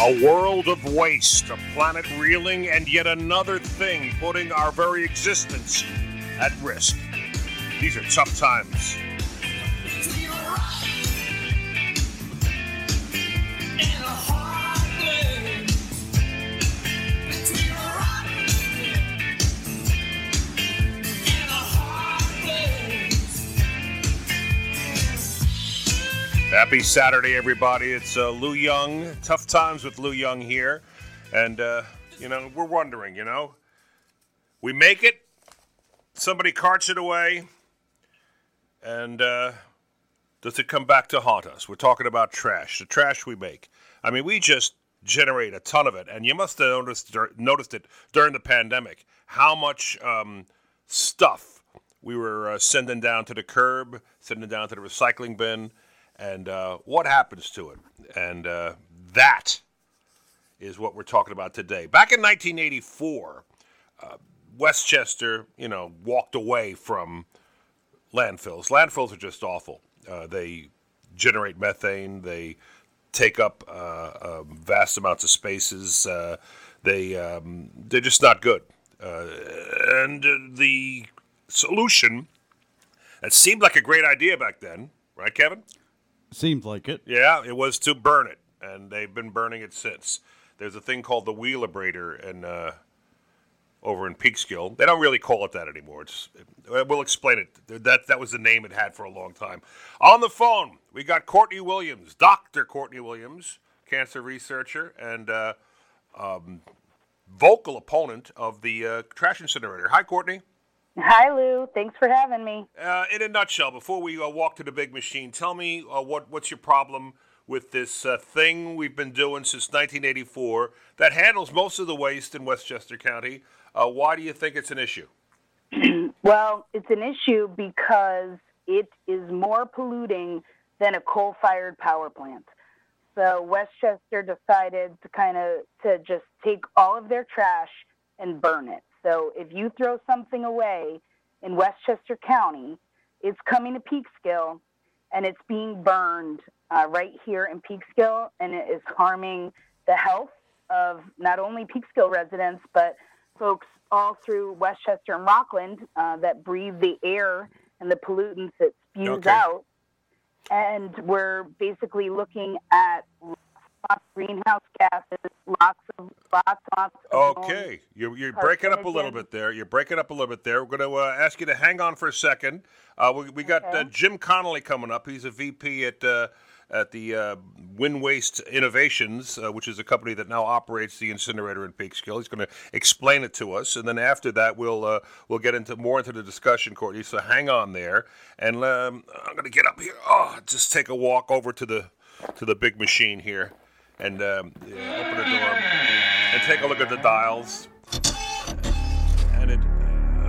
A world of waste, a planet reeling, and yet another thing putting our very existence at risk. These are tough times. Happy Saturday, everybody. It's uh, Lou Young. Tough times with Lou Young here. And, uh, you know, we're wondering, you know, we make it, somebody carts it away, and uh, does it come back to haunt us? We're talking about trash, the trash we make. I mean, we just generate a ton of it, and you must have noticed, noticed it during the pandemic how much um, stuff we were uh, sending down to the curb, sending down to the recycling bin and uh, what happens to it. And uh, that is what we're talking about today. Back in 1984, uh, Westchester, you know, walked away from landfills. Landfills are just awful. Uh, they generate methane. They take up uh, um, vast amounts of spaces. Uh, they um, they're just not good. and the solution that seemed like a great idea back then, right, Kevin? Seems like it. Yeah, it was to burn it, and they've been burning it since. There's a thing called the Wheelabrator and uh, over in Peekskill. They don't really call it that anymore. It's we'll explain it. That that was the name it had for a long time. On the phone, we got Courtney Williams, Doctor Courtney Williams, cancer researcher and uh, um, vocal opponent of the uh, trash incinerator. Hi, Courtney. Hi, Lou. Thanks for having me. Uh, in a nutshell, before we uh, walk to the big machine, tell me uh, what what's your problem with this uh, thing we've been doing since 1984 that handles most of the waste in Westchester County. Uh, why do you think it's an issue? well, it's an issue because it is more polluting than a coal-fired power plant. So Westchester decided to kind of to just take all of their trash and burn it. So if you throw something away in Westchester County, it's coming to Peekskill and it's being burned uh, right here in Peekskill, and it is harming the health of not only Peekskill residents, but folks all through Westchester and Rockland uh, that breathe the air and the pollutants it spews okay. out. And we're basically looking at lots of greenhouse gases, lots of lots, lots of. Okay, you're, you're breaking up a little bit there. You're breaking up a little bit there. We're going to uh, ask you to hang on for a second. Uh, we, we got uh, okay. uh, Jim Connolly coming up. He's a VP at uh, at the uh, WIN Waste Innovations, uh, which is a company that now operates the incinerator in Peekskill. He's going to explain it to us, and then after that, we'll uh, we'll get into more into the discussion, Courtney. So hang on there, and um, I'm going to get up here. Oh, just take a walk over to the to the big machine here and um, yeah, open the door and take a look at the dials. And it,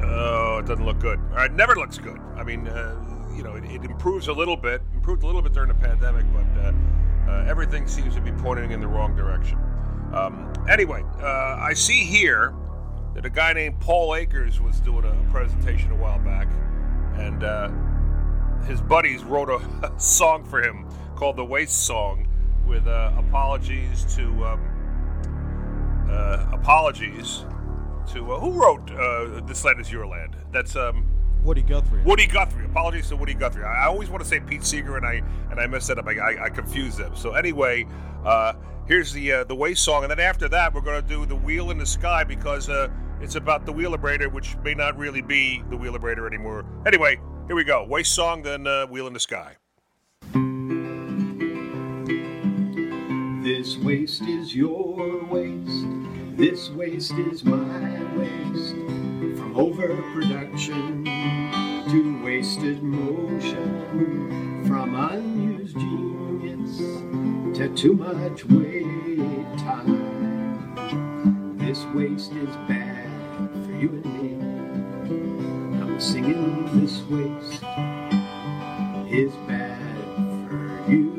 oh, it doesn't look good. It never looks good. I mean, uh, you know, it, it, improves a little bit, improved a little bit during the pandemic, but uh, uh, everything seems to be pointing in the wrong direction. Um, anyway, uh, I see here that a guy named Paul Akers was doing a presentation a while back, and uh, his buddies wrote a song for him called the Waste Song with uh, apologies to um, uh, apologies to uh, who wrote uh, "This Land Is Your Land." That's um, Woody Guthrie. Woody Guthrie. Apologies to Woody Guthrie. I, I always want to say Pete Seeger, and I and I mess that up. I, I, I confuse them. So anyway, uh, here's the uh, the Waste song, and then after that, we're going to do the Wheel in the Sky because it's about the Wheelabrator, which may not really be the Wheelabrator anymore. Anyway, here we go. Waste song, then Wheel in the Sky. This waste is your waste. This waste is my waste. From overproduction to wasted motion. From unused genius to too much wait time. This waste is bad for you and me. I'm singing this waste is bad for you.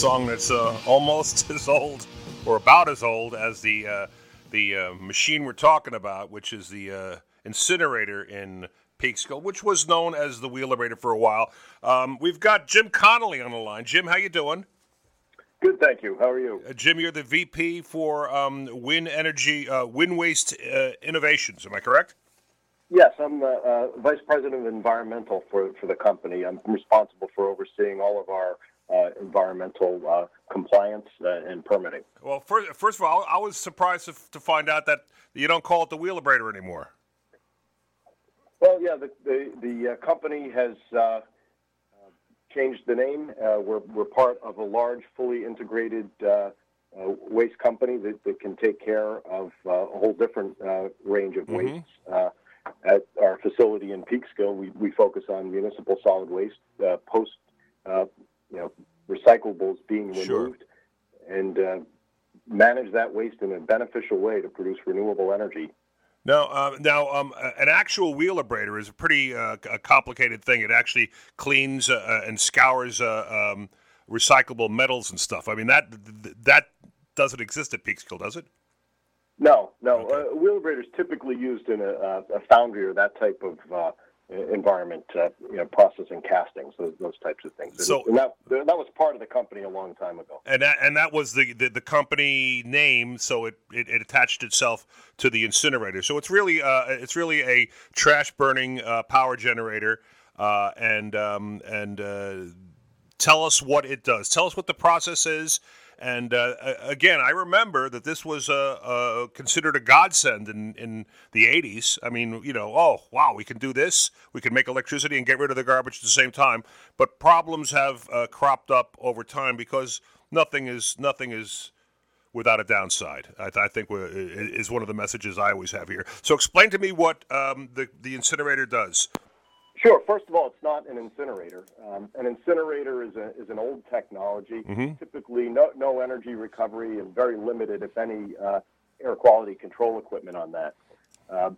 Song that's uh, almost as old, or about as old as the uh, the uh, machine we're talking about, which is the uh, incinerator in Peekskill, which was known as the Wheelabrator for a while. Um, we've got Jim Connolly on the line. Jim, how you doing? Good, thank you. How are you? Uh, Jim, you're the VP for um, Wind Energy, uh, WIN Waste Innovations. Am I correct? Yes, I'm the Vice President of Environmental for, for the company. I'm responsible for overseeing all of our uh, environmental uh, compliance uh, and permitting. Well, first, first of all, I was surprised to, to find out that you don't call it the Wheelabrator anymore. Well, yeah, the the, the company has changed the name. we're we're part of a large, fully integrated. Uh, waste company that, that, can take care of uh, a whole different uh, range of mm-hmm. wastes. at our facility in Peekskill, we, we focus on municipal solid waste, post you know recyclables being removed sure. and uh, manage that waste in a beneficial way to produce renewable energy. Now, uh, now, um, an actual wheel abrader is a pretty uh, a complicated thing. It actually cleans uh, uh, and scours uh, um, recyclable metals and stuff. I mean that that doesn't exist at Peekskill, does it? No, no. Okay. wheelabrator is typically used in a, a, foundry or that type of environment, uh, you know, processing castings, those, those types of things. So and that that was part of the company a long time ago. And that and that was the the, the company name, so it, it, it, attached itself to the incinerator. So it's really uh, it's really a trash burning uh, power generator, uh, and um, and uh, tell us what it does. Tell us what the process is and uh, again, I remember that this was uh, considered a godsend in, in the 80s. I mean, you know, oh, wow, we can do this. We can make electricity and get rid of the garbage at the same time. But problems have uh, cropped up over time because nothing is nothing is without a downside. I, th- I think is one of the messages I always have here. So explain to me what um, the the incinerator does. Sure. First of all, it's not an incinerator. Um, an incinerator is a is an old technology. Mm-hmm. Typically, no no energy recovery and very limited, if any, uh, air quality control equipment on that. Uh,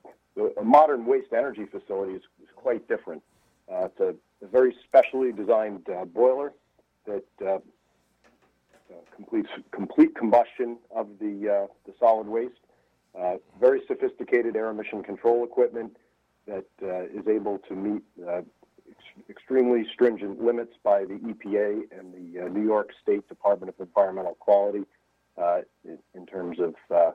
a modern waste energy facility is, is quite different. Uh, it's a, a, very specially designed uh, boiler that uh, completes complete combustion of the uh, the solid waste. Uh, very sophisticated air emission control equipment that uh, is able to meet ex- extremely stringent limits by the EPA and the New York State Department of Environmental Quality in, in, terms of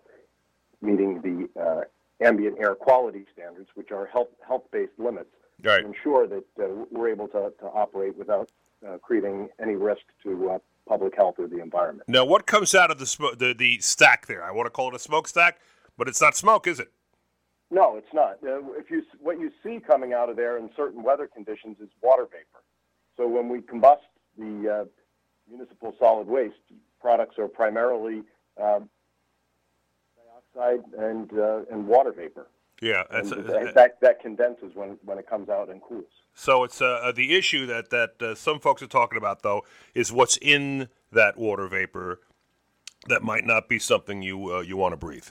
meeting the ambient air quality standards, which are health health based limits, right. to ensure that uh, we're able to, to operate without uh, creating any risk to uh, public health or the environment. Now, what comes out of the, sm- the the stack there? I want to call it a smokestack, but it's not smoke, is it? No, it's not. Uh, if you what you see coming out of there in certain weather conditions is water vapor. So when we combust the uh, municipal solid waste, products are primarily um, dioxide and uh, and water vapor. Yeah, and that that condenses when when it comes out and cools. So it's uh, uh, the issue that that uh, some folks are talking about though is what's in that water vapor that might not be something you uh, you want to breathe.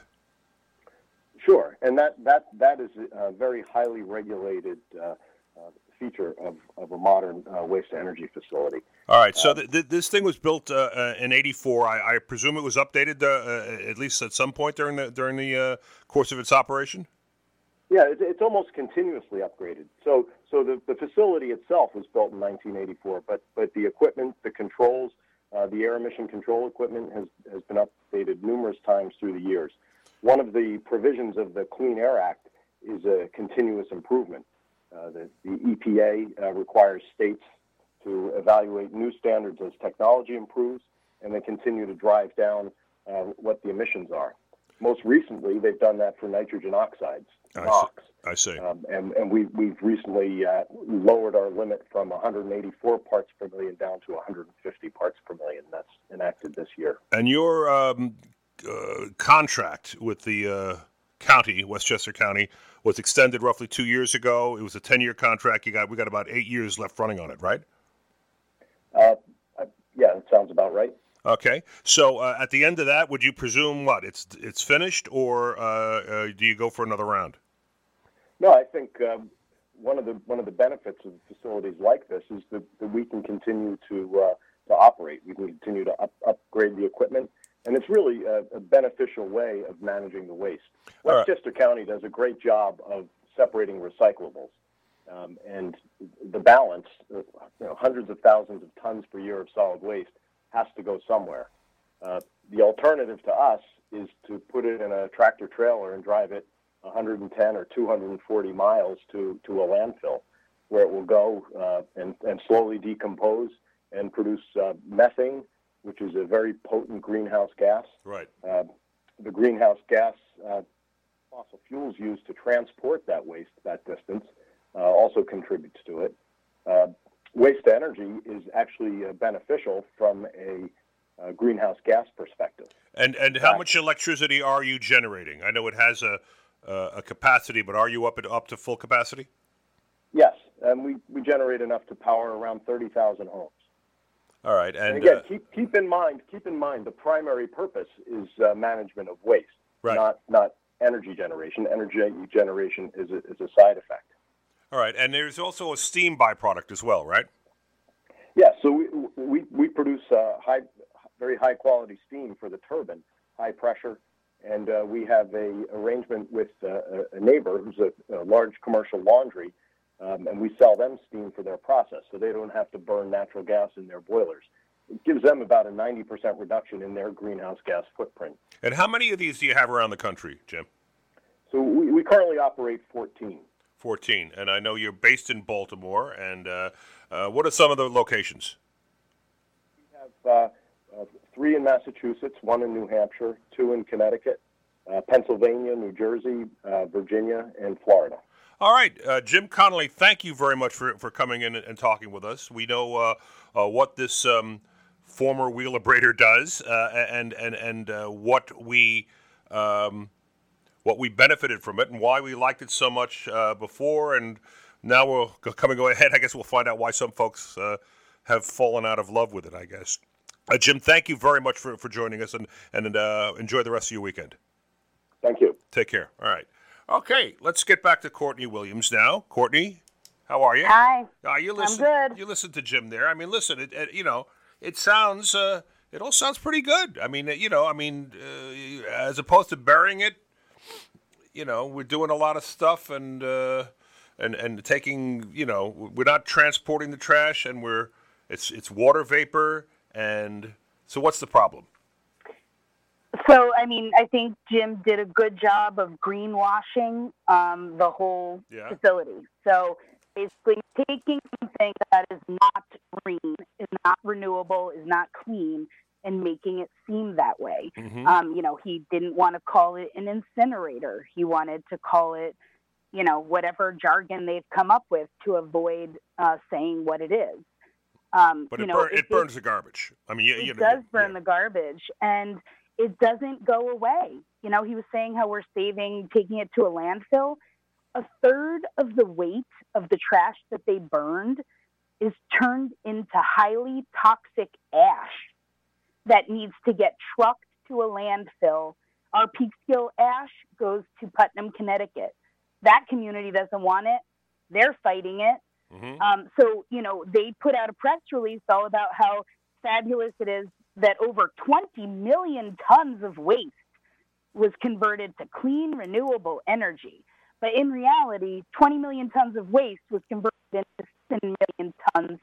Sure, and that that that is a very highly regulated uh, uh, feature of, of a modern uh, waste to energy facility. All right, so uh, th- th- this thing was built uh, in '84. I-, I, presume it was updated at least at some point during the during the course of its operation. Yeah, it's, it's almost continuously upgraded. So, so the, the facility itself was built in 1984, but but the equipment, the controls, uh, the air emission control equipment has has been updated numerous times through the years. One of the provisions of the Clean Air Act is a continuous improvement. Uh, the, the EPA uh, requires states to evaluate new standards as technology improves, and they continue to drive down uh, what the emissions are. Most recently, they've done that for nitrogen oxides. NOx. I see. Um, and and we, we've recently uh, lowered our limit from 184 parts per million down to 150 parts per million. That's enacted this year. And your um, uh, contract with the uh, county, Westchester County, was extended roughly two years ago. It was a 10-year contract. You got we got about eight years left running on it, right? Uh, yeah, that sounds about right. Okay, so uh, at the end of that, would you presume what it's it's finished, or uh, do you go for another round? No, I think um, one of the one of the benefits of facilities like this is that, that we can continue to uh, to operate. We can continue to up, upgrade the equipment, and it's really a, a beneficial way of managing the waste. Westchester right. County does a great job of separating recyclables, um, and the balance, uh, you know, hundreds of thousands of tons per year of solid waste, has to go somewhere. Uh, the alternative to us is to put it in a tractor trailer and drive it 110 or 240 miles to, to a landfill where it will go uh, and, and slowly decompose and produce uh, methane, which is a very potent greenhouse gas. Right. Uh, the greenhouse gas uh, fossil fuels used to transport that waste that distance uh, also contributes to it. Uh, waste energy is actually beneficial from a greenhouse gas perspective. And and how much electricity are you generating? I know it has a uh, a capacity, but are you up at up to full capacity? Yes, and we, we generate enough to power around thirty thousand homes. All right, and, and again, uh, keep keep in mind keep in mind the primary purpose is uh, management of waste, right. not not energy generation. Energy generation is a, is a side effect. All right, and there's also a steam byproduct as well, right? Yeah, so we we, we produce uh, high, very high quality steam for the turbine, high pressure, and uh, we have a arrangement with uh, a neighbor who's a, a large commercial laundry, um, and we sell them steam for their process, so they don't have to burn natural gas in their boilers. It gives them about a 90% reduction in their greenhouse gas footprint. And how many of these do you have around the country, Jim? So we, we currently operate 14. 14, and I know you're based in Baltimore. And uh, uh, what are some of the locations? We have uh, uh, three in Massachusetts, one in New Hampshire, two in Connecticut, uh, Pennsylvania, New Jersey, uh, Virginia, and Florida. All right, uh, Jim Connolly, thank you very much for, for coming in and, talking with us. We know uh, uh, what this um, former Wheelabrator does, uh, and and and uh, what we um, what we benefited from it, and why we liked it so much uh, before, and now we'll come and go ahead. I guess we'll find out why some folks uh, have fallen out of love with it. I guess. Uh, Jim, thank you very much for, for joining us, and and uh, enjoy the rest of your weekend. Thank you. Take care. All right. Okay, let's get back to Courtney Williams now. Courtney, how are you? Hi. Uh, you listen, I'm good. You listen to Jim there. I mean, listen, it, it, you know, it sounds, uh, it all sounds pretty good. I mean, you know, I mean, uh, as opposed to burying it, you know, we're doing a lot of stuff and uh, and and taking, you know, we're not transporting the trash, and we're it's it's water vapor, and so what's the problem? So, I mean, I think Jim did a good job of greenwashing um, the whole Yeah. facility. So, basically, taking something that is not green, is not renewable, is not clean, and making it seem that way. Mhm. Um, you know, he didn't want to call it an incinerator. He wanted to call it, you know, whatever jargon they've come up with to avoid uh, saying what it is. Um, But you it, know, bur- it- it burns the garbage. I mean, you, it you know, does yeah. burn the garbage and it doesn't go away. You know he was saying how we're saving taking it to a landfill. A third of the weight of the trash that they burned is turned into highly toxic ash that needs to get trucked to a landfill. Our peekskill ash goes to putnam connecticut. That community doesn't want it. They're fighting it. Mhm. um, so, you know, they put out a press release all about how fabulous it is that over 20 million tons of waste was converted to clean, renewable energy. But in reality, 20 million tons of waste was converted into 7 million tons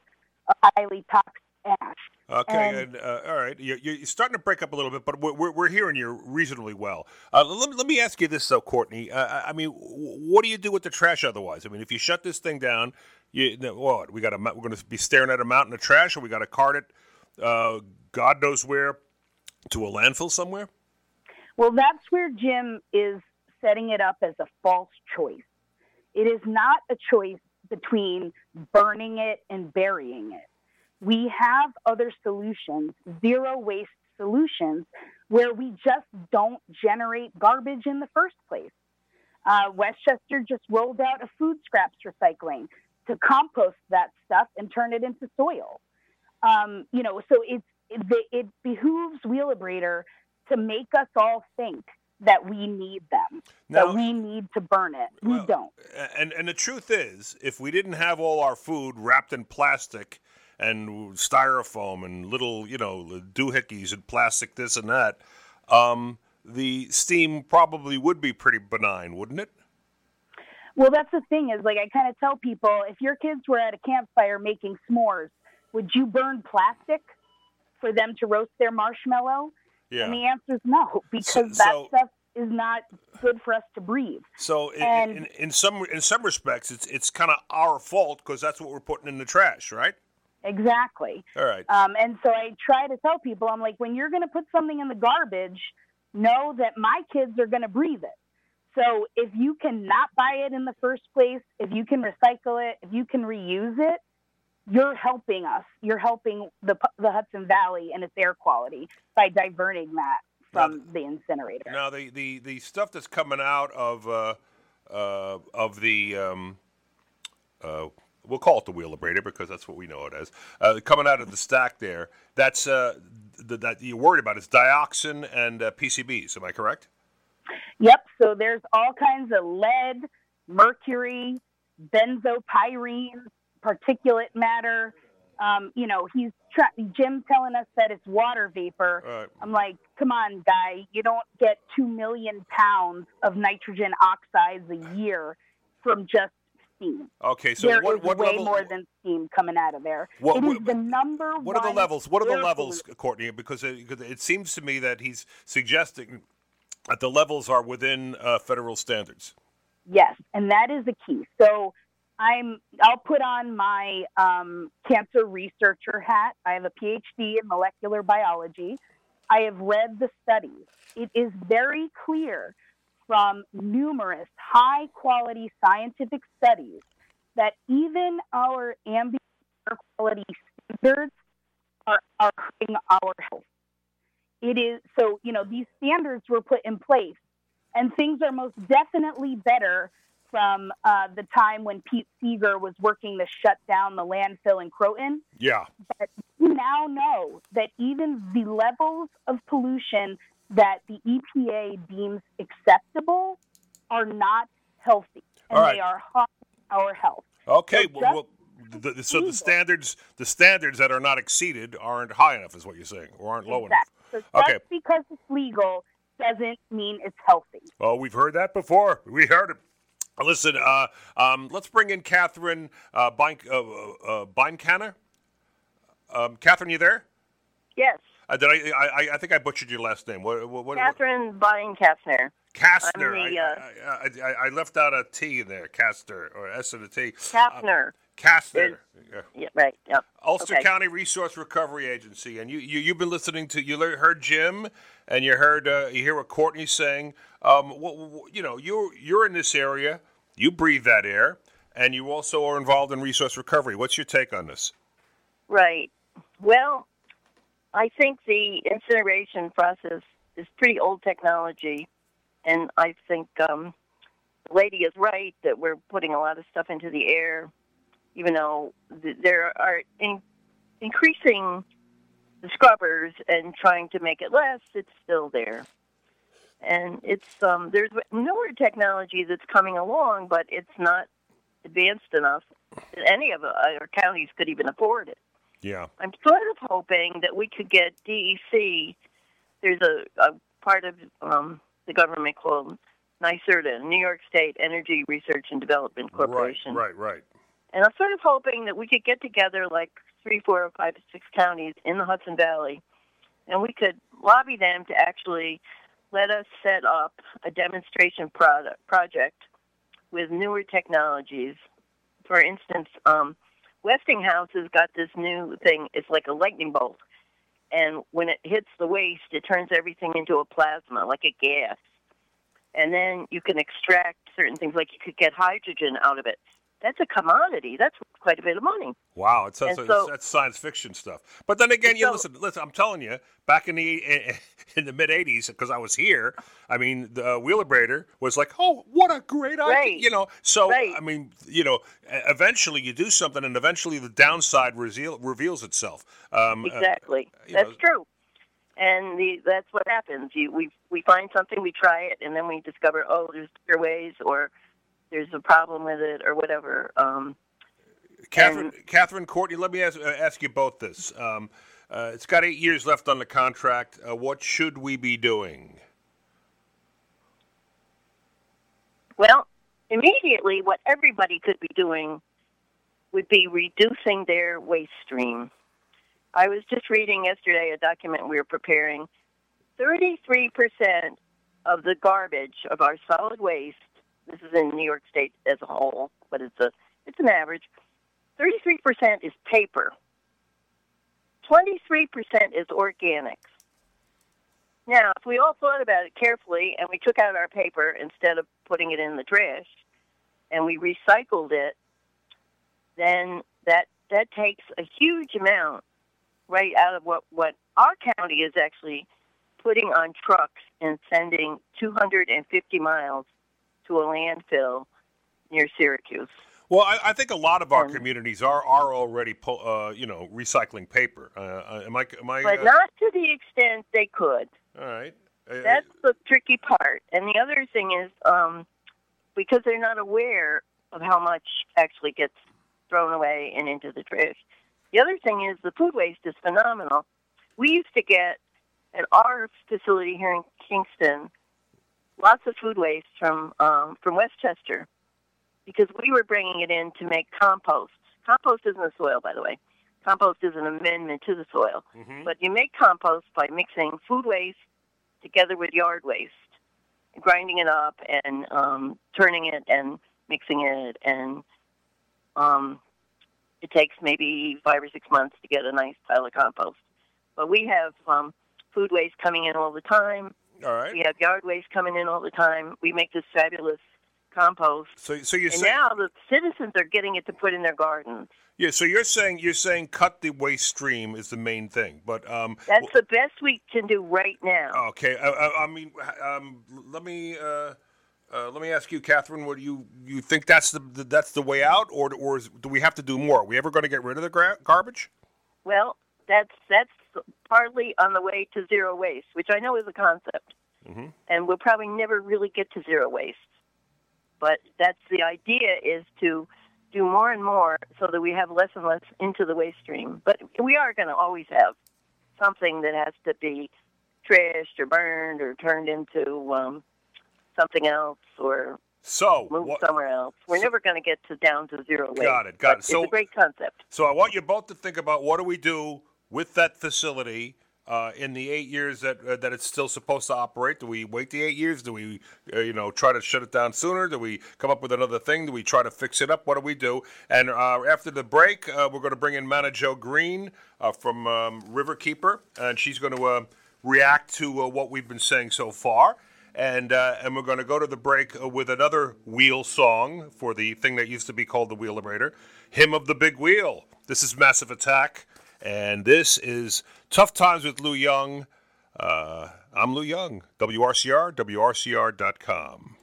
of highly toxic ash. Okay, And- and, uh, all right, you're, you're starting to break up a little bit, but we're, we're, we're hearing you reasonably well. Uh, let, let me ask you this, though, Courtney. Uh, I mean, what do you do with the trash otherwise? I mean, if you shut this thing down, you what? We got a, we're going to be staring at a mountain of trash, or we got to cart it, uh, God knows where, to a landfill somewhere. Well, that's where Jim is setting it up as a false choice. It is not a choice between burning it and burying it. We have other solutions, zero waste solutions, where we just don't generate garbage in the first place. Uh, Westchester just rolled out a food scraps recycling to compost that stuff and turn it into soil. Um, you know, so it's it, it behooves Wheelabrator to make us all think that we need them, Now- that we need to burn it. We Well, don't. And and the truth is, if we didn't have all our food wrapped in plastic and styrofoam and little, you know, doohickeys and plastic this and that, um, the steam probably would be pretty benign, wouldn't it? Well, that's the thing is like I kind of tell people if your kids were at a campfire making s'mores, would you burn plastic for them to roast their marshmallow? Yeah. And the answer is no, because So- that so- stuff is not good for us to breathe. So in, And- in, in some in some respects, it's it's kind of our fault because that's what we're putting in the trash, right? Exactly. All right. Um, and so I try to tell people, I'm like, when you're going to put something in the garbage, know that my kids are going to breathe it. So if you can not buy it in the first place, if you can recycle it, if you can reuse it, you're helping us. You're helping the the Hudson Valley and its air quality by diverting that from the incinerator. Now the, the, the stuff that's coming out of uh, uh, of the um, uh, we'll call it the wheelabrator because that's what we know it as. Uh, coming out of the stack there, that's uh, th- that you're worried about is dioxin and uh, PCBs. Am I correct? Yep. So there's all kinds of lead, mercury, benzopyrene, particulate matter. Um, you know, he's try- Jim telling us that it's water vapor. Right. I'm like, come on, guy. You don't get two million pounds of nitrogen oxides a year from just steam. Okay. So There is what what way level? more than steam coming out of there. What- it is what- the number what are the levels? What are the levels. Courtney? Because it, because it seems to me that he's suggesting that the levels are within uh, federal standards. Yes, and that is the key. So I'm I'll put on my um, cancer researcher hat. I have a PhD in molecular biology. I have read the studies. It is very clear from numerous high quality scientific studies that even our ambient air quality standards are, are hurting our health. It is so, you know, these standards were put in place, and things are most definitely better from uh, the time when Pete Seeger was working to shut down the landfill in Croton. Yeah. But we now know that even the levels of pollution that the EPA deems acceptable are not healthy, and right. they are harming our health. Okay. So well, well the, so the standards, the standards that are not exceeded, aren't high enough, is what you're saying, or aren't low Exactly. So enough. just Okay. because it's legal doesn't mean it's healthy. Oh, we've heard that before. We heard it. Listen, uh, um, let's bring in Katherine uh, Bein, uh, uh, Beinkanner. Um, Katherine, you there? Yes, Uh, did I, I? I- think I butchered your last name. What? what, what Katherine Biden Kastner. Kastner. The, I, uh, I, I, I left out a T there. Caster or S and a T. Kastner. Kastner. Yeah. yeah, right. Yep. Ulster Okay. County Resource Recovery Agency, and you, you you've been listening to you heard Jim, and you heard uh, you hear what Courtney's saying. Um, you know, you're you're in this area, you breathe that air, and you also are involved in resource recovery. What's your take on this? Right. Well, I think the incineration process is pretty old technology, and I think um, the lady is right that we're putting a lot of stuff into the air, even though th- there are in- increasing the scrubbers and trying to make it less. It's still there, and it's um, there's newer technology that's coming along, but it's not advanced enough that any of our counties could even afford it. Yeah. I'm sort of hoping that we could get DEC. There's a, a part of um, the government called NYSERDA, New York State Energy Research and Development Corporation. Right. Right. Right. And I'm sort of hoping that we could get together like three, four, five, six counties in the Hudson Valley, and we could lobby them to actually let us set up a demonstration product, project with newer technologies. For instance, um, Westinghouse has got this new thing. It's like a lightning bolt, and when it hits the waste, it turns everything into a plasma, like a gas. And then you can extract certain things, like you could get hydrogen out of it. That's a commodity. That's quite a bit of money. Wow, it sounds And like so- that's science fiction stuff. But then again, you so- listen, listen. I'm telling you, back in the in the mid '80s, because I was here. I mean, the uh, Wheelabrator was like, "Oh, what a great idea!" Right. You know. So Right. I mean, you know, eventually you do something, and eventually the downside reveal, reveals itself. Um, uh, Exactly. you That's know- true. And the, that's what happens. You, we we find something, we try it, and then we discover, oh, there's better ways, or there's a problem with it, or whatever. Um, Katherine, Katherine Courtney, let me ask, uh, ask you both this. Um, uh, it's got eight years left on the contract. Uh, what should we be doing? Well, immediately, what everybody could be doing would be reducing their waste stream. I was just reading yesterday a document we were preparing. 33% of the garbage of our solid waste, this is in New York State as a whole, but it's a it's an average. 33% is paper. 23% is organics. Now, if we all thought about it carefully and we took out our paper instead of putting it in the trash and we recycled it, then that that takes a huge amount right out of what, what our county is actually putting on trucks and sending 250 miles to a landfill near Syracuse. Well, I, I think a lot of our Um, communities are are already, uh, you know, recycling paper. Uh, uh, am I? Am I? But uh, not to the extent they could. all right. Uh, That's the tricky part. And the other thing is, um, because they're not aware of how much actually gets thrown away and into the trash. The other thing is the food waste is phenomenal. We used to get at our facility here in Kingston lots of food waste from um, from Westchester because we were bringing it in to make compost. Compost isn't a soil, by the way. Compost is an amendment to the soil. mhm. But you make compost by mixing food waste together with yard waste, grinding it up and um, turning it and mixing it, and um, it takes maybe five or six months to get a nice pile of compost. But we have um, food waste coming in all the time. All right. We have yard waste coming in all the time. We make this fabulous compost, So, so you and say now the citizens are getting it to put in their gardens. Yeah, so you're saying you're saying cut the waste stream is the main thing, but um, that's the best we can do right now. Okay, I, I, I mean, um, let me uh, uh, let me ask you, Katherine. What do you you think that's the, the that's the way out, or or is, do we have to do more? Are we ever going to get rid of the gra- garbage? Well, that's that's partly on the way to zero waste, which I know is a concept, mm-hmm. and we'll probably never really get to zero waste. But that's the idea is to do more and more so that we have less and less into the waste stream. But we are going to always have something that has to be trashed or burned or turned into um, something else or so move what, somewhere else. We're so, never going to get to down to zero waste. Got it. Got it. So it's a great concept. So I want you both to think about what do we do with that facility uh, in the eight years that uh, that it's still supposed to operate? Do we wait the eight years? Do we, uh, you know, try to shut it down sooner? Do we come up with another thing? Do we try to fix it up? What do we do? And uh, after the break, uh, we're going to bring in Manna Jo Greene uh, from um, Riverkeeper, and she's going to react to what we've been saying so far. And, and we're going to go to the break with another wheel song for the thing that used to be called the Wheelabrator, Hymn of the Big Wheel. This is Massive Attack. And this is Tough Times with Lou Young. Uh, I'm Lou Young, WRCR, WRCR.com.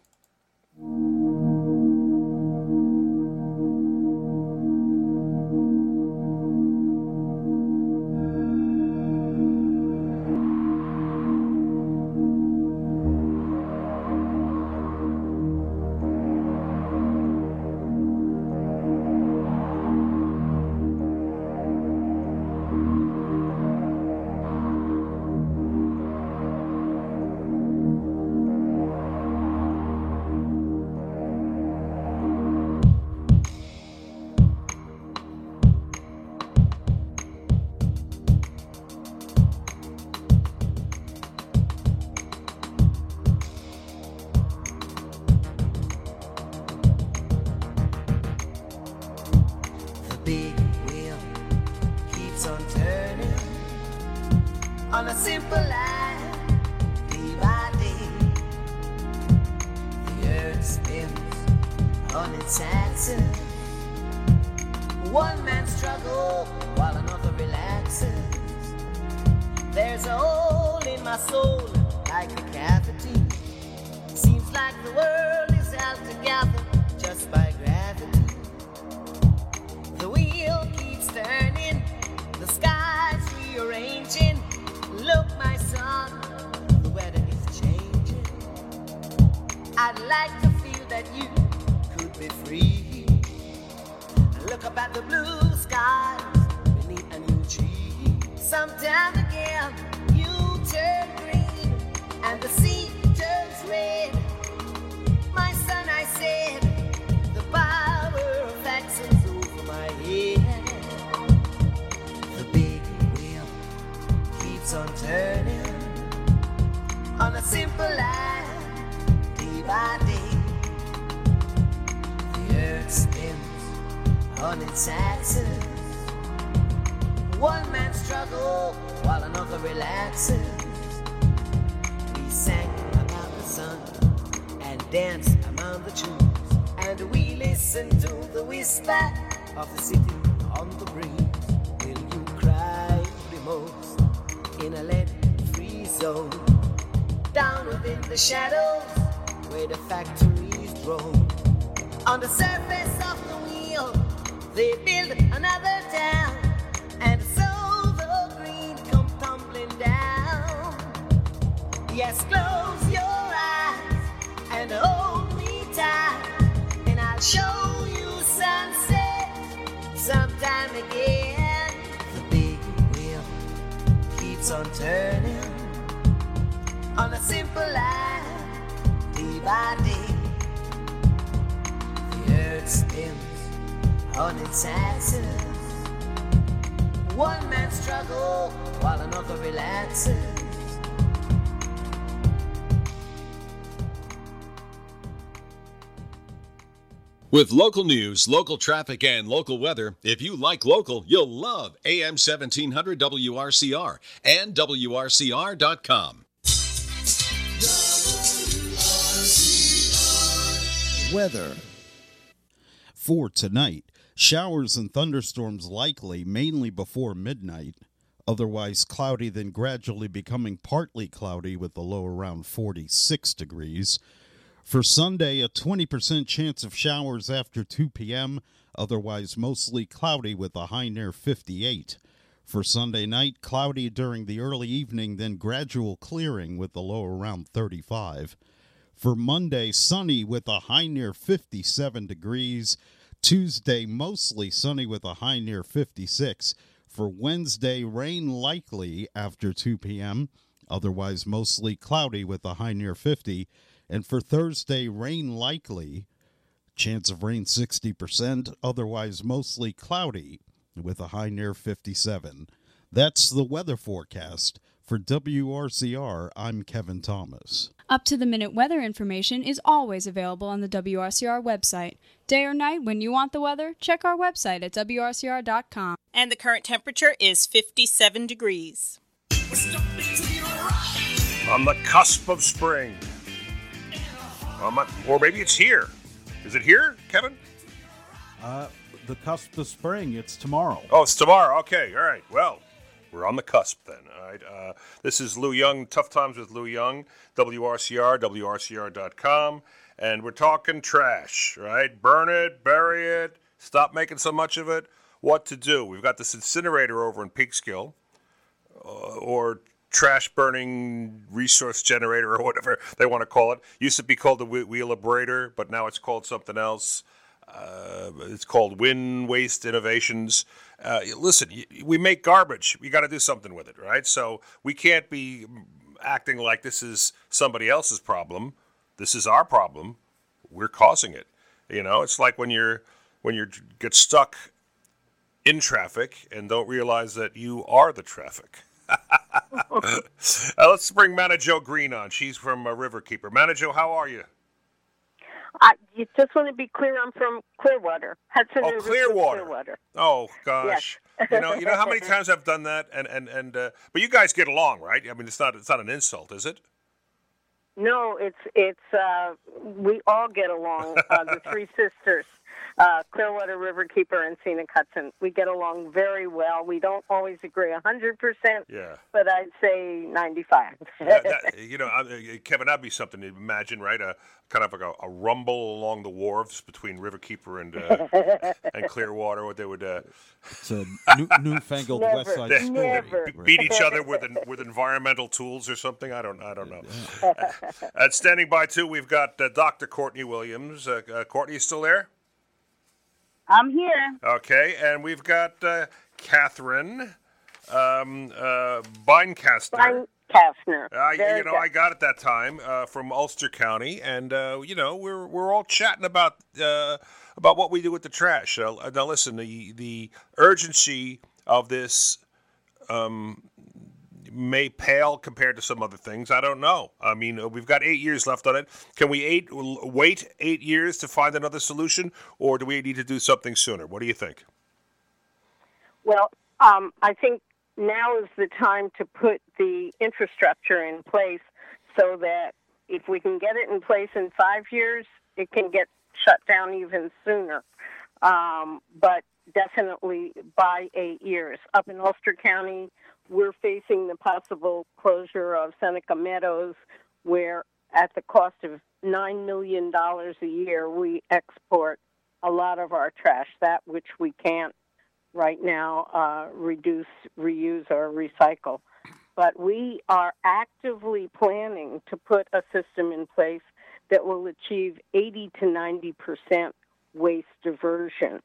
on its axis. One man struggles while another relaxes. We sang about the sun and danced among the trees, and we listened to the whisper of the city on the breeze. Will you cry remorse in a lead-free zone? Down within the shadows where the factories roam on the surface of the they build another town, and so the green come tumbling down. Yes, close your eyes and hold me tight, and I'll show you sunset sometime again. The big wheel keeps on turning on a simple life, day by day. The earth spins with local news, local traffic, and local weather, if you like local, you'll love AM 1700 WRCR and WRCR.com. Weather for tonight. Showers and thunderstorms likely, mainly before midnight. Otherwise cloudy, then gradually becoming partly cloudy with a low around 46 degrees. For Sunday, a 20% chance of showers after 2 p.m., otherwise mostly cloudy with a high near 58. For Sunday night, cloudy during the early evening, then gradual clearing with a low around 35. For Monday, sunny with a high near 57 degrees. Tuesday, mostly sunny with a high near 56. For Wednesday, rain likely after 2 p.m., otherwise mostly cloudy with a high near 50. And for Thursday, rain likely, chance of rain 60%, otherwise mostly cloudy with a high near 57. That's the weather forecast. For WRCR, I'm Kevin Thomas. Up to the minute weather information is always available on the WRCR website. Day or night, when you want the weather, check our website at WRCR.com. And the current temperature is 57 degrees. On the cusp of spring. or maybe it's here. Is it here, Kevin? Uh, the cusp of spring. It's tomorrow. Oh, it's tomorrow. Okay. All right. Well, we're on the cusp then. All right. Uh, this is Lou Young, Tough Times with Lou Young, WRCR, WRCR.com. And we're talking trash, right? Burn it, bury it, stop making so much of it. What to do? We've got this incinerator over in Peekskill, uh, or trash burning resource generator or whatever they want to call it. Used to be called the Wheelabrator, but now it's called something else. Uh, it's called WIN Waste Innovations. Uh, listen, we make garbage. We got to do something with it, right? So we can't be acting like this is somebody else's problem. This is our problem. We're causing it. You know, it's like when you're when you get stuck in traffic and don't realize that you are the traffic. uh, let's bring Manna Jo Greene on. She's from uh, Riverkeeper. Manna Jo, how are you? I you just want to be clear. I'm from Clearwater, Hudson oh, Clearwater. Clearwater. Oh gosh, yes. you know, you know how many times I've done that, and and and. Uh, but you guys get along, right? I mean, it's not it's not an insult, is it? No, it's it's uh, we all get along. Uh, the three sisters uh, Clearwater Riverkeeper and Scenic Hudson. We get along very well. We don't always agree 100%, yeah. but I'd say 95. that, that, you know, uh, Kevin, that'd be something to imagine, right? A kind of like a, a rumble along the wharves between Riverkeeper and uh, and Clearwater. What they would. Uh, it's a new, newfangled never, West Side story. Never. Beat each other with with environmental tools or something. I don't. I don't know. and standing by too, we've got uh, Dr. Courtney Williams. Uh, uh, Courtney, you still there? I'm here. Okay, and we've got uh, Katherine um, uh, Beincaster. Kastner. Uh, you know, I got it that time uh, from Ulster County, and uh, you know, we're we're all chatting about uh, about what we do with the trash. Uh, now, listen, the the urgency of this um, may pale compared to some other things. I don't know. I mean, we've got eight years left on it. Can we eight wait eight years to find another solution, or do we need to do something sooner? What do you think? Well, um, I think now is the time to put the infrastructure in place so that if we can get it in place in five years, it can get shut down even sooner. Um, but definitely by eight years. Up in Ulster County, we're facing the possible closure of Seneca Meadows, where at the cost of $9 million a year, we export a lot of our trash, that which we can't right now uh, reduce, reuse, or recycle. But we are actively planning to put a system in place that will achieve 80 to 90 percent waste diversion.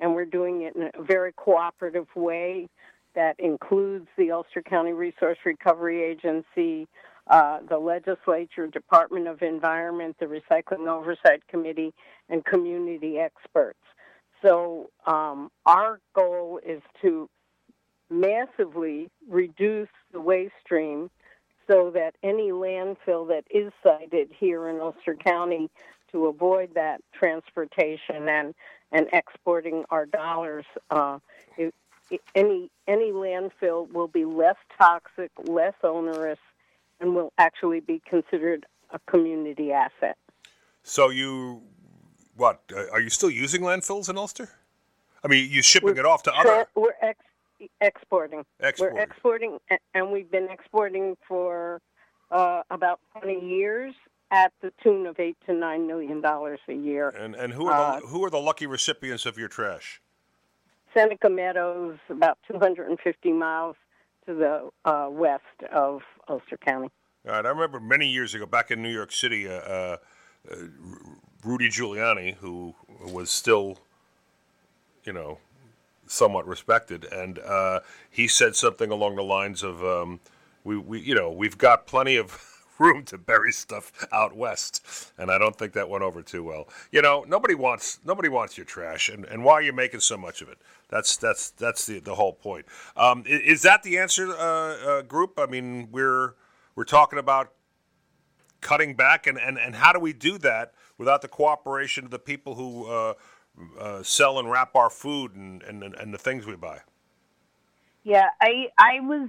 And we're doing it in a very cooperative way that includes the Ulster County Resource Recovery Agency, uh, the legislature, Department of Environment, the Recycling Oversight Committee, and community experts. So um, our goal is to massively reduce the waste stream so that any landfill that is sited here in Ulster County to avoid that transportation and, and exporting our dollars uh, any any landfill will be less toxic, less onerous, and will actually be considered a community asset. So you, what uh, are you still using landfills in Ulster? I mean, you're shipping We're it off to other We're ex- exporting. exporters. We're exporting, and we've been exporting for uh, about 20 years at the tune of eight to nine million dollars a year. And and who are Uh, who are the lucky recipients of your trash? Seneca Meadows, about 250 miles to the uh, west of Ulster County. All right, I remember many years ago, back in New York City, uh, uh, uh, Rudy Giuliani, who was still, you know, somewhat respected, and uh, he said something along the lines of, um, "We, we, you know, we've got plenty of." Room to bury stuff out west. And i don't think that went over too well. You know nobody wants nobody wants your trash. And, and why are you making so much of it? That's that's that's the, the whole point. Um, is, that the answer uh, uh, group? I mean we're we're talking about cutting back, and, and, and how do we do that without the cooperation of the people who uh, uh, sell and wrap our food and, and, and the things we buy? Yeah, I I was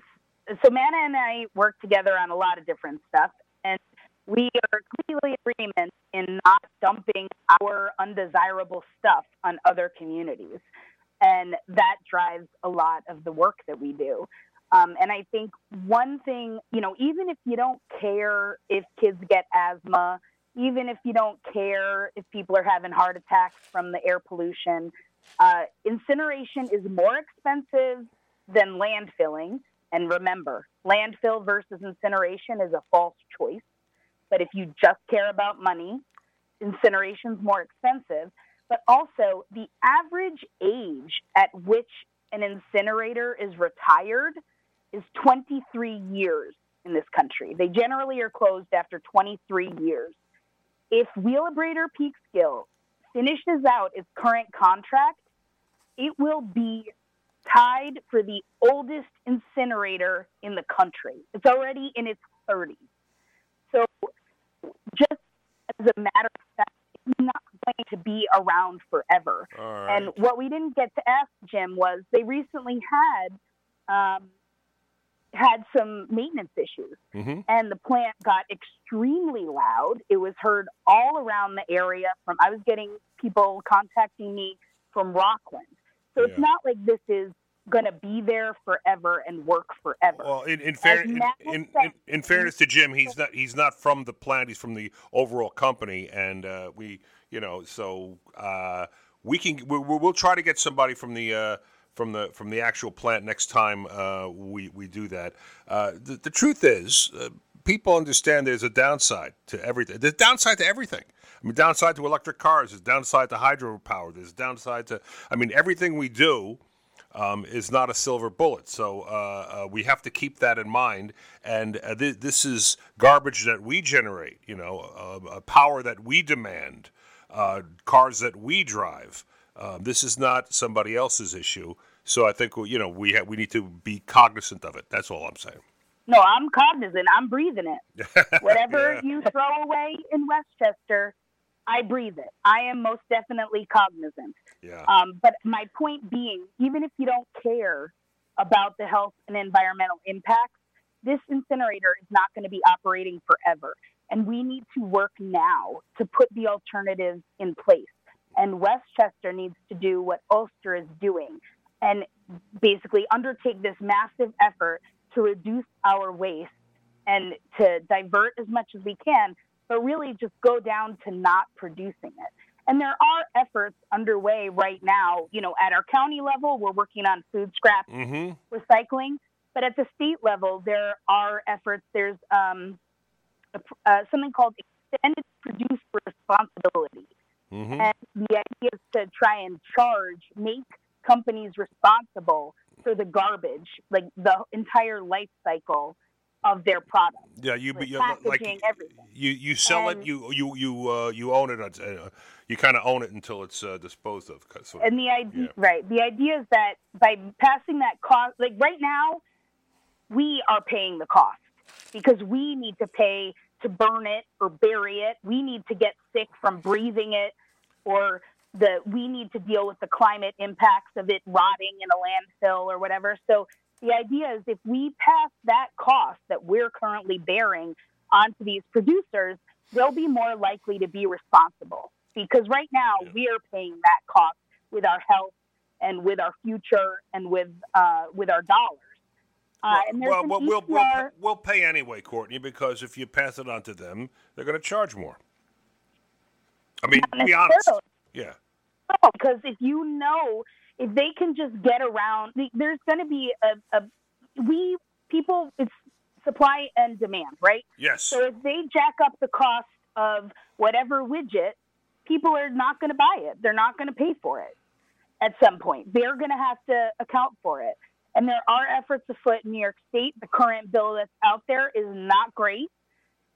so Manna and I work together on a lot of different stuff, and we are completely in agreement in not dumping our undesirable stuff on other communities, and that drives a lot of the work that we do. Um, and I think one thing, you know, even if you don't care if kids get asthma, even if you don't care if people are having heart attacks from the air pollution, uh, incineration is more expensive than landfilling. And remember, landfill versus incineration is a false choice. But if you just care about money, incineration is more expensive. But also, the average age at which an incinerator is retired is 23 years in this country. They generally are closed after 23 years. If Wheelabrator Peekskill finishes out its current contract, it will be tied for the oldest incinerator in the country. It's already in its 30s. So, just as a matter of fact, it's not going to be around forever. Right. And what we didn't get to ask Jim was they recently had um, had some maintenance issues, Mm-hmm. and the plant got extremely loud. It was heard all around the area. From I was getting people contacting me from Rockland, so it's Yeah. not like this is going to be there forever and work forever. Well, in, in, fair, in, in, said- in, in fairness to Jim, he's not he's not from the plant. He's from the overall company, and uh, we, you know, so uh, we can we, we'll try to get somebody from the uh, from the from the actual plant next time uh, we we do that. Uh, the, the truth is, uh, people understand there's a downside to everything. There's downside to everything. I mean, downside to electric cars. There's downside to hydropower. There's downside to. I mean, everything we do um, is not a silver bullet. So uh, uh, we have to keep that in mind. And uh, th- this is garbage that we generate, you know, uh, uh, power that we demand, uh, cars that we drive. Um, this is not somebody else's issue. So I think you know we ha- we need to be cognizant of it. That's all I'm saying. No, I'm cognizant. I'm breathing it. Whatever Yeah. you throw away in Westchester, I breathe it. I am most definitely cognizant. Yeah. Um, but my point being, even if you don't care about the health and environmental impacts, this incinerator is not going to be operating forever. And we need to work now to put the alternatives in place. And Westchester needs to do what Ulster is doing and basically undertake this massive effort to reduce our waste and to divert as much as we can, but really just go down to not producing it. And there are efforts underway right now. You know, at our county level, we're working on food scrap Mm-hmm. recycling, but at the state level, there are efforts. There's um, a, uh, something called extended producer responsibility. Mm-hmm. And the idea is to try and charge, make companies responsible for the garbage, like the entire life cycle of their product. Yeah, you, With you like everything. you you sell it, you you you uh, you own it. Uh, you kind of own it until it's uh, disposed of. Sort of. And the idea, Yeah. right? The idea is that by passing that cost, like right now, we are paying the cost because we need to pay to burn it or bury it. We need to get sick from breathing it, or the we need to deal with the climate impacts of it rotting in a landfill or whatever. So the idea is if we pass that cost that we're currently bearing onto these producers, they'll be more likely to be responsible. Because right now Yeah. we are paying that cost with our health and with our future and with uh, with our dollars. Uh, well, well, we'll, we'll, we'll pay anyway, Courtney, because if you pass it on to them, they're going to charge more. I mean, be honest. Yeah. No, because if you know, if they can just get around, there's going to be a, a, we people, it's supply and demand, right? Yes. So if they jack up the cost of whatever widget, people are not going to buy it. They're not going to pay for it at some point. They're going to have to account for it. And there are efforts afoot in New York State. The current bill that's out there is not great.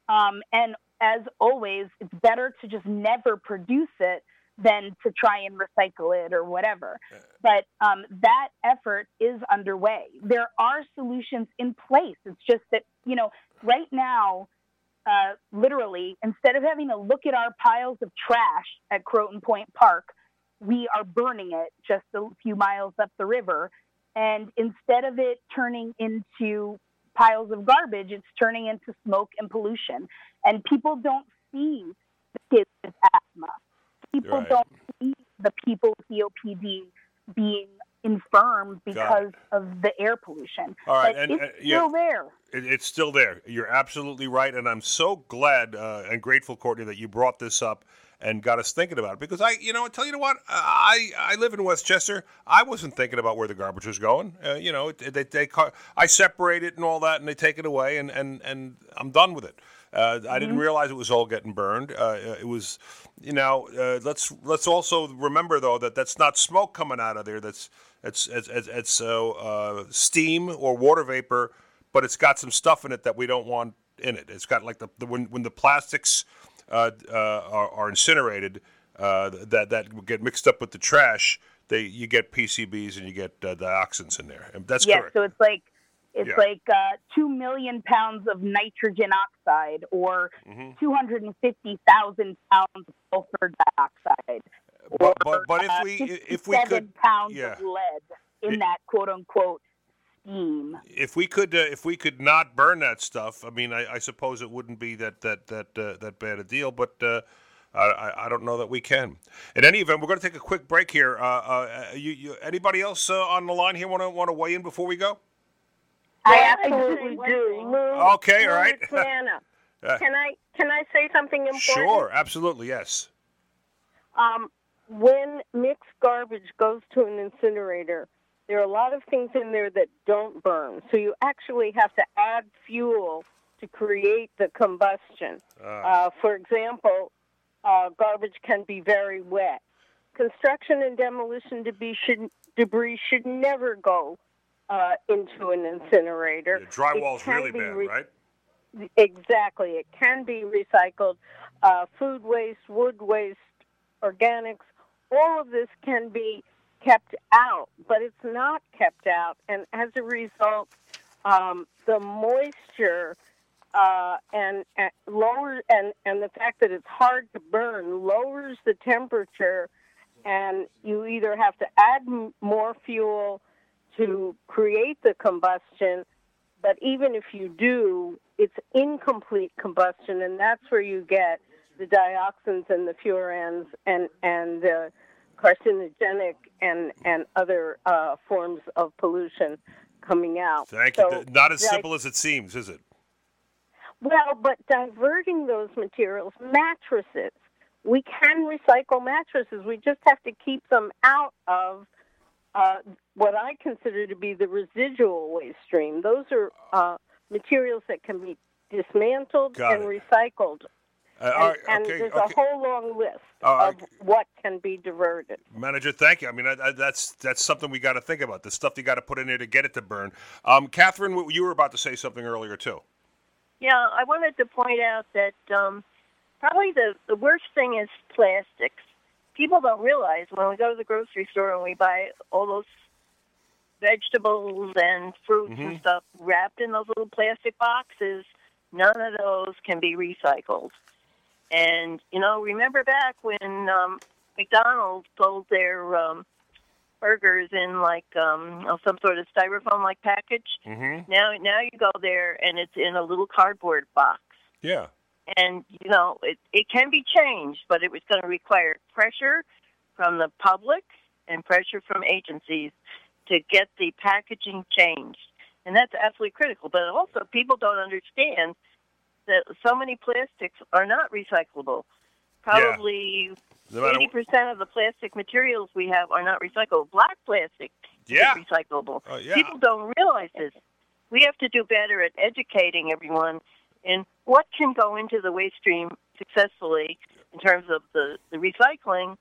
Um, and as always, it's better to just never produce it than to try and recycle it or whatever. But um, that effort is underway. There are solutions in place. It's just that, you know, right now, uh, literally, instead of having to look at our piles of trash at Croton Point Park, we are burning it just a few miles up the river. And instead of it turning into piles of garbage, it's turning into smoke and pollution. And people don't see the kids with asthma. People right. don't see the people with COPD being infirm because of the air pollution. All right, and, and it's uh, still there. It, it's still there. You're absolutely right, and I'm so glad uh, and grateful, Courtney, that you brought this up and got us thinking about it. Because I, you know, I tell you what, I I live in Westchester. I wasn't thinking about where the garbage was going. Uh, you know, they, they I separate it and all that, and they take it away, and and and I'm done with it. Uh, I didn't mm-hmm. realize it was all getting burned. Uh, it was, you know, uh, let's let's also remember though that that's not smoke coming out of there. That's it's it's it's, it's uh, steam or water vapor, but it's got some stuff in it that we don't want in it. It's got like the, the when when the plastics uh, uh, are, are, incinerated uh, that that get mixed up with the trash, they you get PCBs and you get dioxins in there. That's yeah, correct. so it's like it's yeah. like uh, two million pounds of nitrogen oxide or mm-hmm. 250,000 pounds of sulfur dioxide. But, but, but if we if we could pounds yeah. of lead in it, that quote unquote scheme. If we could, uh, if we could not burn that stuff, I mean, I, I suppose it wouldn't be that that that uh, that bad a deal. But uh, I, I don't know that we can. In any event, we're going to take a quick break here. Uh, uh, you, you, anybody else uh, on the line here want to want to weigh in before we go? I absolutely do. Lou, okay, Lou, all right. can I can I say something important? Sure, absolutely, yes. Um, when mixed garbage goes to an incinerator, there are a lot of things in there that don't burn. So you actually have to add fuel to create the combustion. Uh. Uh, for example, uh, garbage can be very wet. Construction and demolition debris should, debris should never go uh, into an incinerator. The drywall's really bad, re- right? Exactly. It can be recycled. Uh, food waste, wood waste, organics, all of this can be kept out, but it's not kept out. And as a result, um, the moisture uh, and, and lower and, and the fact that it's hard to burn lowers the temperature, and you either have to add m- more fuel to create the combustion, but even if you do, it's incomplete combustion, and that's where you get the dioxins and the furans and and the carcinogenic and and other uh, forms of pollution coming out. Thank so you. Not as simple as it seems, is it? Well, but diverting those materials, mattresses, we can recycle mattresses. We just have to keep them out of uh, what I consider to be the residual waste stream. Those are uh, materials that can be dismantled Got and it. recycled. Uh, and, right, and okay, there's okay. a whole long list of what can be diverted. Manna Jo, thank you. I mean, I, I, that's that's something we got to think about. The stuff you got to put in there to get it to burn. Um, Katherine, you were about to say something earlier too. Yeah, I wanted to point out that um, probably the the worst thing is plastics. People don't realize when we go to the grocery store and we buy all those vegetables and fruits mm-hmm. and stuff wrapped in those little plastic boxes. None of those can be recycled. And you know, remember back when um, McDonald's sold their um, burgers in like um, some sort of styrofoam-like package. Mm-hmm. Now, now you go there and it's in a little cardboard box. Yeah. And you know, it it can be changed, but it was going to require pressure from the public and pressure from agencies to get the packaging changed. And that's absolutely critical. But also, people don't understand that so many plastics are not recyclable. Probably eighty percent of the plastic materials we have are not recyclable. Black plastic yeah. is recyclable. Uh, yeah. People don't realize this. We have to do better at educating everyone in what can go into the waste stream successfully in terms of the, the recycling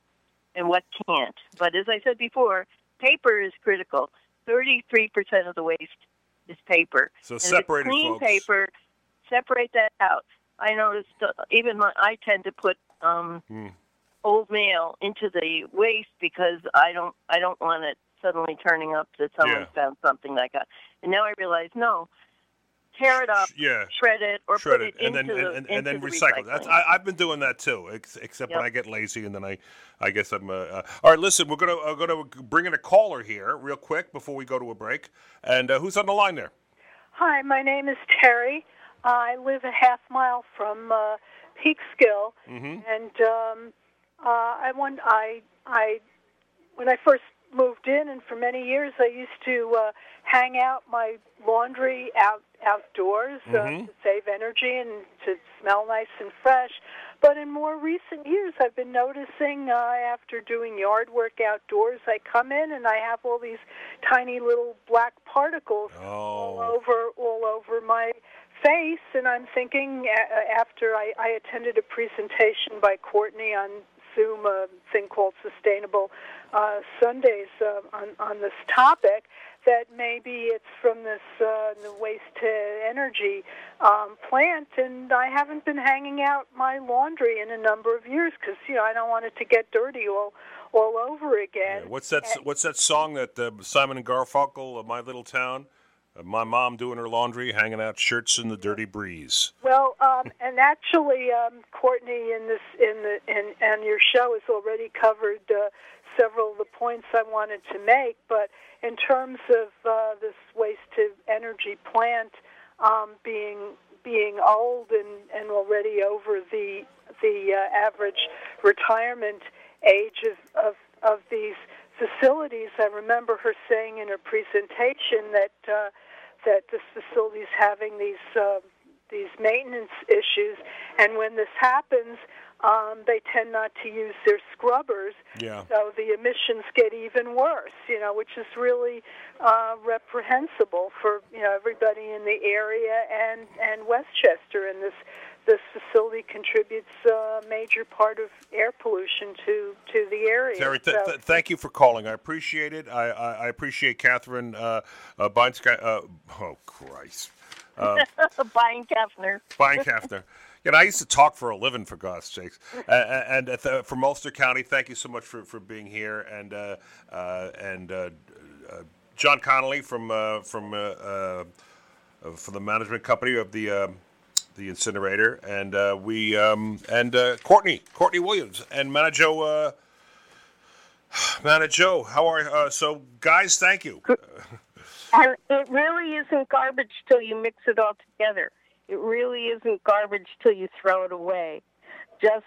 and what can't. But as I said before, paper is critical. 33% of the waste is paper. So and separate clean folks. paper, separate that out. I noticed uh, even my, I tend to put um, Hmm. old mail into the waste because I don't I don't want it suddenly turning up that someone Yeah. found something like that. And now I realize no, tear it up, Yeah. shred it, or Shred put it it, and then into the, and, and then the recycle. That's. I, I've been doing that too, ex- except when I get lazy and then I, I guess I'm. Uh, uh, all right, listen, we're gonna uh, gonna bring in a caller here real quick before we go to a break. And uh, who's on the line there? Hi, my name is Terry. I live a half mile from uh, Peekskill, Mm-hmm. and um, uh, I want I I when I first moved in, and for many years I used to uh, hang out my laundry out outdoors uh, Mhm. to save energy and to smell nice and fresh. But in more recent years, I've been noticing uh, after doing yard work outdoors, I come in and I have all these tiny little black particles all over all over my face, and I'm thinking a- after I, I attended a presentation by Courtney on Zoom, a thing called Sustainable uh, Sundays uh, on on this topic, that maybe it's from this uh, the waste to energy um, plant, and I haven't been hanging out my laundry in a number of years because you know I don't want it to get dirty all all over again. What's that? What's that song that uh, Simon and Garfunkel, uh, "My Little Town"? Uh, my mom doing her laundry, hanging out shirts in the dirty breeze. Well, um, and actually, um, Courtney in this in the in and your show has already covered uh, several of the points I wanted to make. But in terms of uh, this waste to energy plant um, being being old and, and already over the the uh, average retirement age of, of of these facilities, I remember her saying in her presentation that uh, that this facility is having these uh, these maintenance issues, and when this happens, um, they tend not to use their scrubbers, Yeah. so the emissions get even worse. You know, which is really uh, reprehensible for you know everybody in the area and and Westchester. And this this facility contributes a major part of air pollution to to the area. Terry, th- So- th- thank you for calling. I appreciate it. I, I, I appreciate Katherine uh, uh, Beinska- uh, Oh Christ, uh, Buying Kaffner. You know, I used to talk for a living, for God's sakes. And uh, th- from Ulster County, thank you so much for, for being here. And uh, uh, and uh, uh, John Connolly from uh, from from the management company of the uh, the incinerator, and we um, and Courtney Courtney Williams and Manna Jo. Uh, Manna Jo, how are so guys? Thank you. And it really isn't garbage till you mix it all together. It really isn't garbage till you throw it away. Just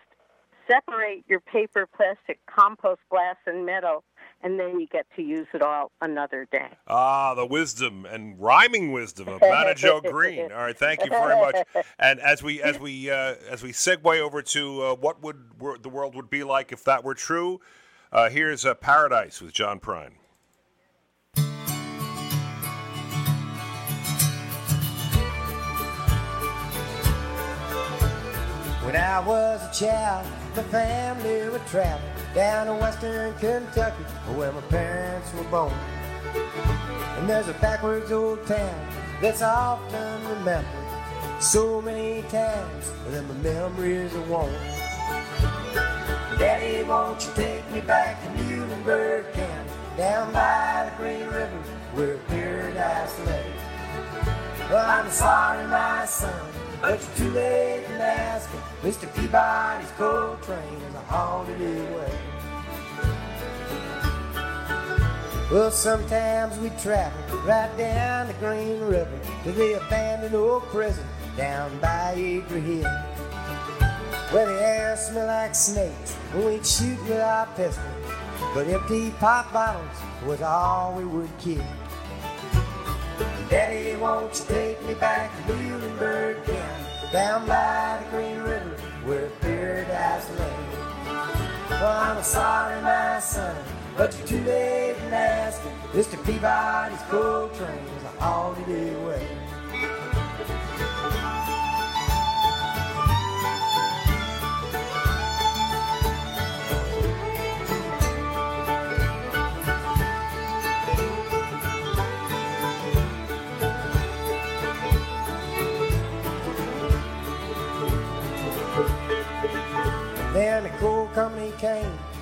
separate your paper, plastic, compost, glass, and metal, and then you get to use it all another day. Ah, the wisdom and rhyming wisdom of Manna Jo Greene. All right, thank you very much. And as we as we uh, as we segue over to uh, what would the world would be like if that were true, uh, here's uh, Paradise with John Prine. When I was a child, my family would travel down to western Kentucky, where my parents were born. And there's a backwards old town that's often remembered so many times that my memories are worn. Daddy, won't you take me back to Muhlenberg County, down by the Green River, where paradise lay? Well, I'm sorry, my son, but you're too late in asking. Mr. Peabody's coal train is a haunted away. Well, sometimes we travel right down the Green River to the abandoned old prison down by Adrie Hill. Where the air smell like snakes, we'd shoot with our pistols. But empty pop bottles was all we would kill. Daddy, won't you take me back to Muhlenberg County, down by the Green River, where paradise lay? Well, I'm sorry, my son, but you're too late in asking. Mr. Peabody's coal train is a holiday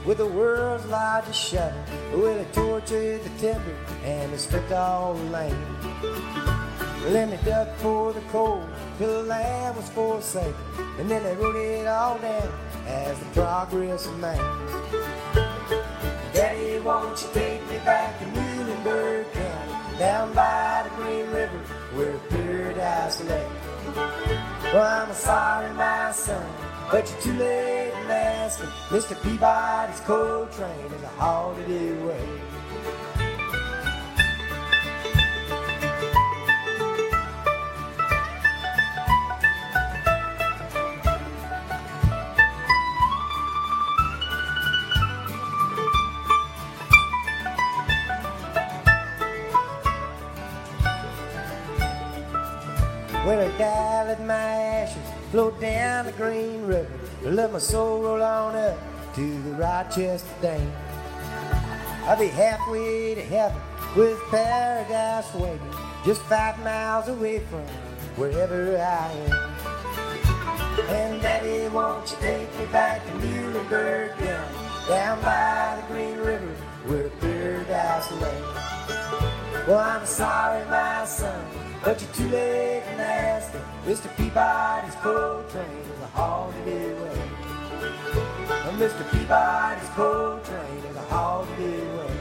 with the world's largest shovel. Well, they tortured the timber and they stripped all the land. Then they dug for the coal till the land was forsaken. And then they wrote it all down as the progress of man. Daddy, won't you take me back to Muhlenberg County, down by the Green River where paradise lay? Well, I'm sorry, my son, but you're too late in asking. Mr. Peabody's coal train is a holiday way. When I die, let my flow down the Green River. Let my soul roll on up to the Rochester Dam. I'll be halfway to heaven with paradise waiting, just five miles away from wherever I am. And Daddy, won't you take me back to Muhlenberg County, down by the Green River where paradise lay? Well, I'm sorry, my son, but you're too late in asking. Mr. Peabody's coal train is a holiday way. And Mr. Peabody's coal train is a holiday way.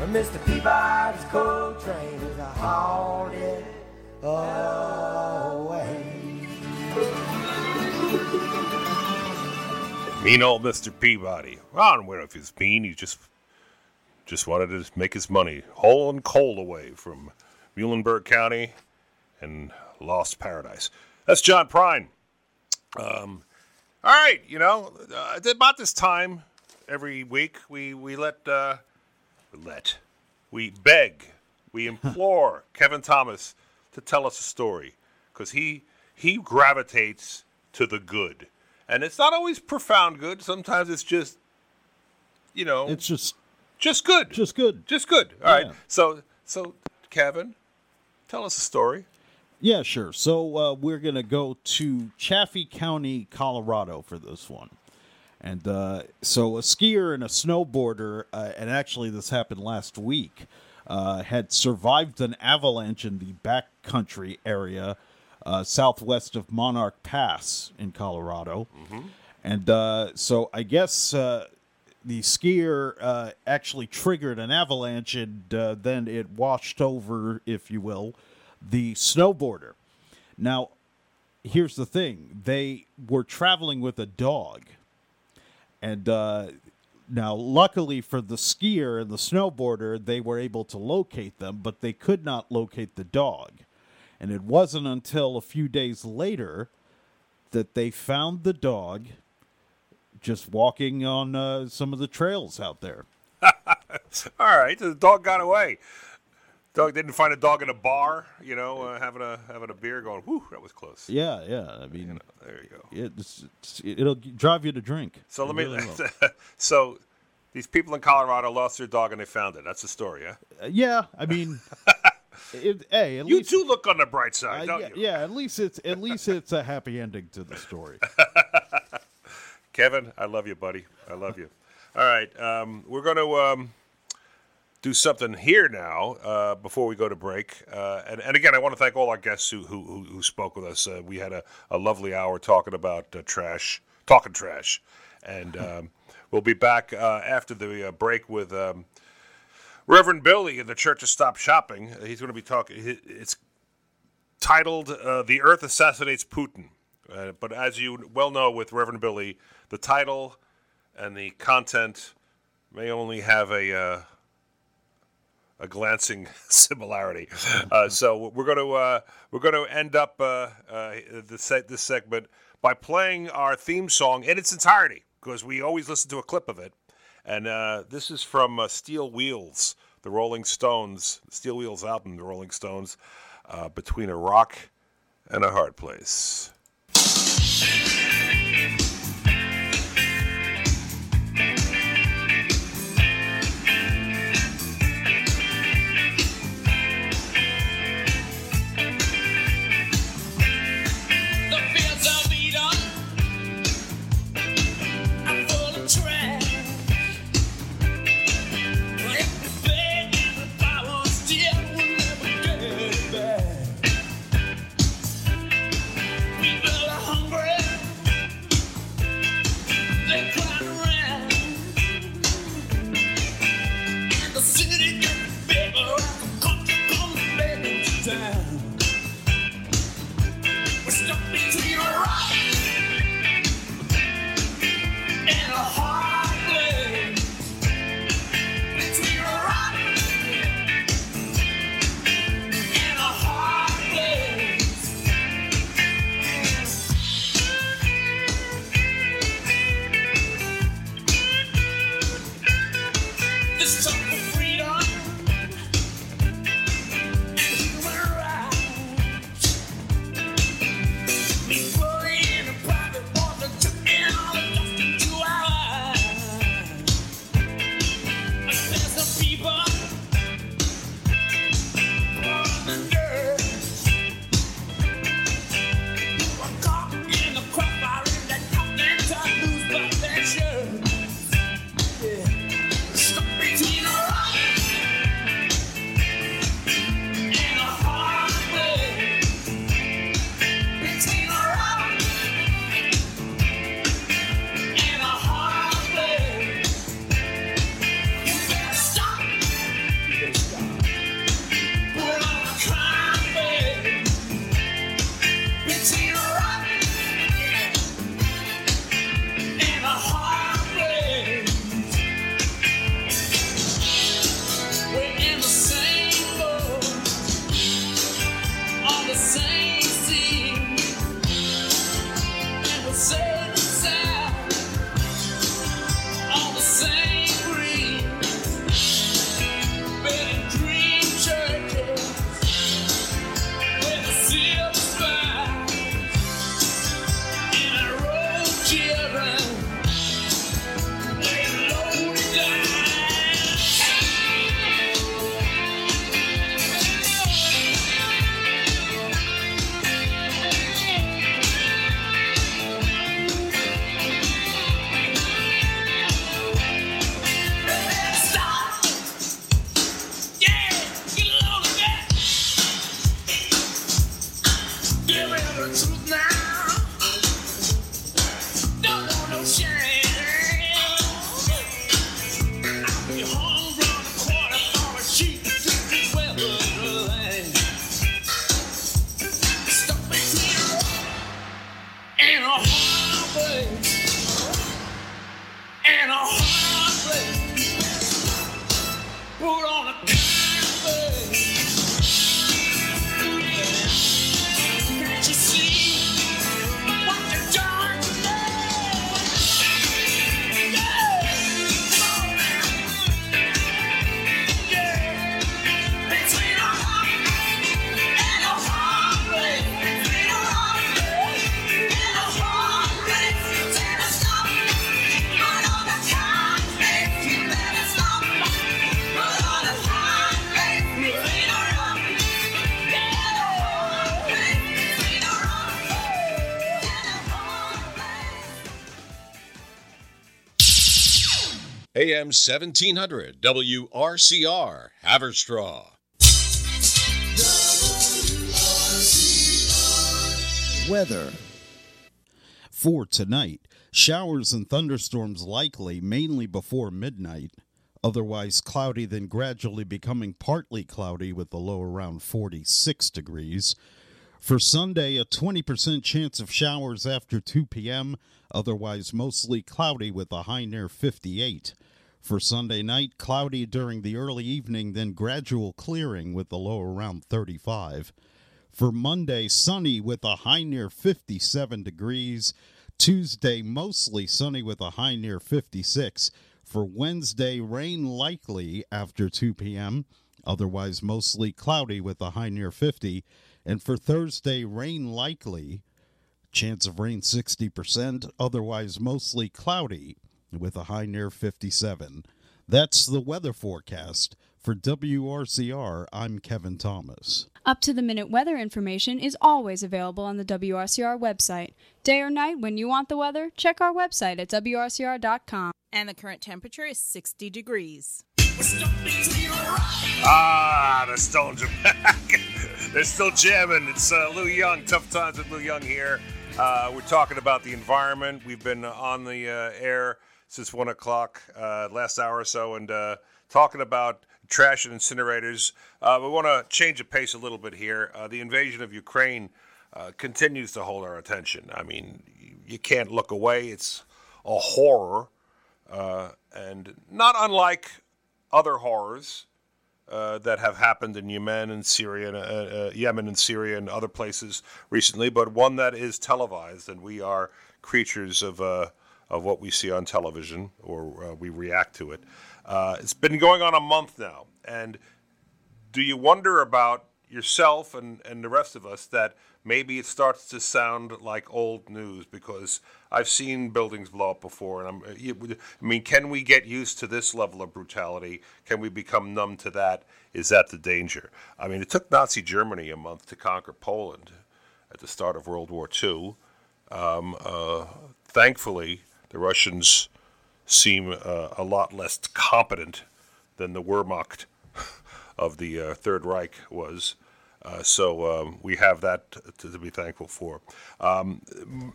And Mr. Peabody's coal train is a holiday uh, way. Mean old Mr. Peabody. I don't know if he's mean. He just just wanted to make his money, hauling coal away from Muhlenberg County and Lost Paradise. That's John Prine. Um, all right, you know, uh, about this time every week we we let uh, we let we beg, we implore Kevin Thomas to tell us a story because he he gravitates to the good, and it's not always profound good. Sometimes it's just you know It's just just good, just good. just good. All right, Yeah. so so Kevin, tell us a story. Yeah, sure. So uh, we're going to go to Chaffee County, Colorado for this one. And uh, so a skier and a snowboarder, uh, and actually this happened last week, uh, had survived an avalanche in the backcountry area uh, southwest of Monarch Pass in Colorado. And uh, so I guess uh, the skier uh, actually triggered an avalanche and uh, then it washed over, if you will, the snowboarder. Now, here's the thing they were traveling with a dog. And uh, now, luckily for the skier and the snowboarder, they were able to locate them, but they could not locate the dog. And it wasn't until a few days later that they found the dog just walking on uh, some of the trails out there. All right, the dog got away. Dog didn't find a dog in a bar, you know, uh, having a having a beer, going, "Whew, that was close." Yeah, yeah. I mean, there you go. It's, it's, it'll drive you to drink. So let me. really so these people in Colorado lost their dog and they found it. That's the story, yeah. Uh, yeah, I mean, it, hey, at You least too look on the bright side, uh, don't yeah, you? yeah, at least it's at least it's a happy ending to the story. Kevin, I love you, buddy. I love you. All right, um, we're going to um, do something here now uh, before we go to break. Uh, and, and again, I want to thank all our guests who who, who, spoke with us. Uh, we had a, a lovely hour talking about uh, trash, talking trash, and um, we'll be back uh, after the uh, break with. Reverend Billy in the Church of Stop Shopping. He's going to be talking. It's titled uh, "The Earth Assassinates Putin." Uh, but as you well know with Reverend Billy, the title and the content may only have a uh, a glancing similarity. Uh, so we're going to uh, we're going to end up uh, uh, this this segment by playing our theme song in its entirety because we always listen to a clip of it, and uh, this is from Steel Wheels, the Rolling Stones, Steel Wheels album, the Rolling Stones, between a rock and a hard place. AM 1700 WRCR Haverstraw. Weather. For tonight, showers and thunderstorms likely mainly before midnight. Otherwise cloudy, then gradually becoming partly cloudy with a low around 46 degrees. For Sunday, a 20% chance of showers after 2 p.m., otherwise mostly cloudy with a high near 58. For Sunday night, cloudy during the early evening, then gradual clearing with a low around 35. For Monday, sunny with a high near 57 degrees. Tuesday, mostly sunny with a high near 56. For Wednesday, rain likely after 2 p.m., otherwise mostly cloudy with a high near 50. And for Thursday, rain likely, chance of rain 60%, otherwise mostly cloudy with a high near 57. That's the weather forecast. For WRCR, I'm Kevin Thomas. Up to the minute weather information is always available on the WRCR website. Day or night, when you want the weather, check our website at WRCR.com. And the current temperature is 60 degrees. Ah, the Stones are back. They're still jamming. It's uh, Lou Young. Tough times with Lou Young here. Uh, we're talking about the environment. We've been on the uh, air since one o'clock uh, last hour or so, and uh, talking about trash and incinerators. Uh, we want to change the pace a little bit here. the invasion of Ukraine continues to hold our attention. I mean, you can't look away. It's a horror, and not unlike other horrors uh, that have happened in Yemen and Syria, uh, uh, Yemen and Syria and other places recently, but one that is televised, and we are creatures of uh, of what we see on television, or uh, we react to it. Uh, it's been going on a month now, and do you wonder about yourself and, and the rest of us that maybe it starts to sound like old news because I've seen buildings blow up before, and I'm. Uh, I mean, can we get used to this level of brutality? Can we become numb to that? Is that the danger? I mean, it took Nazi Germany a month to conquer Poland at the start of World War II. Um, uh, thankfully, the Russians seem uh, a lot less competent than the Wehrmacht of the uh, Third Reich was. Uh, so um, we have that to, to be thankful for. Um,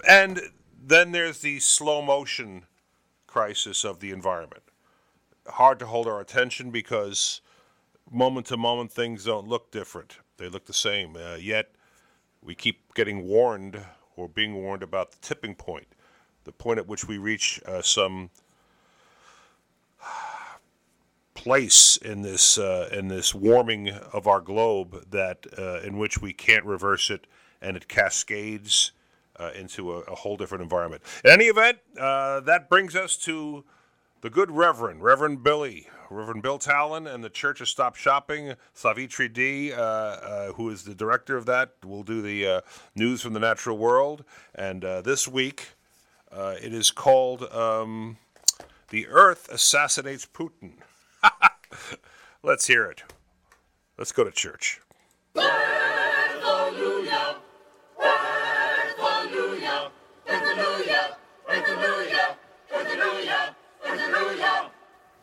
and then there's the slow motion crisis of the environment. Hard to hold our attention because moment to moment things don't look different. They look the same. Uh, yet we keep getting warned or being warned about the tipping point, the point at which we reach uh, some place in this uh, in this warming of our globe that uh, in which we can't reverse it, and it cascades uh, into a, a, whole different environment. In any event, uh, that brings us to the good Reverend Reverend Billy. Reverend Bill Talen and the Church of Stop Shopping, Savitri D, uh, uh, who is the director of that, will do the news from the natural world. And this week, it is called um, "The Earth Assassinates Putin." Let's hear it. Let's go to church.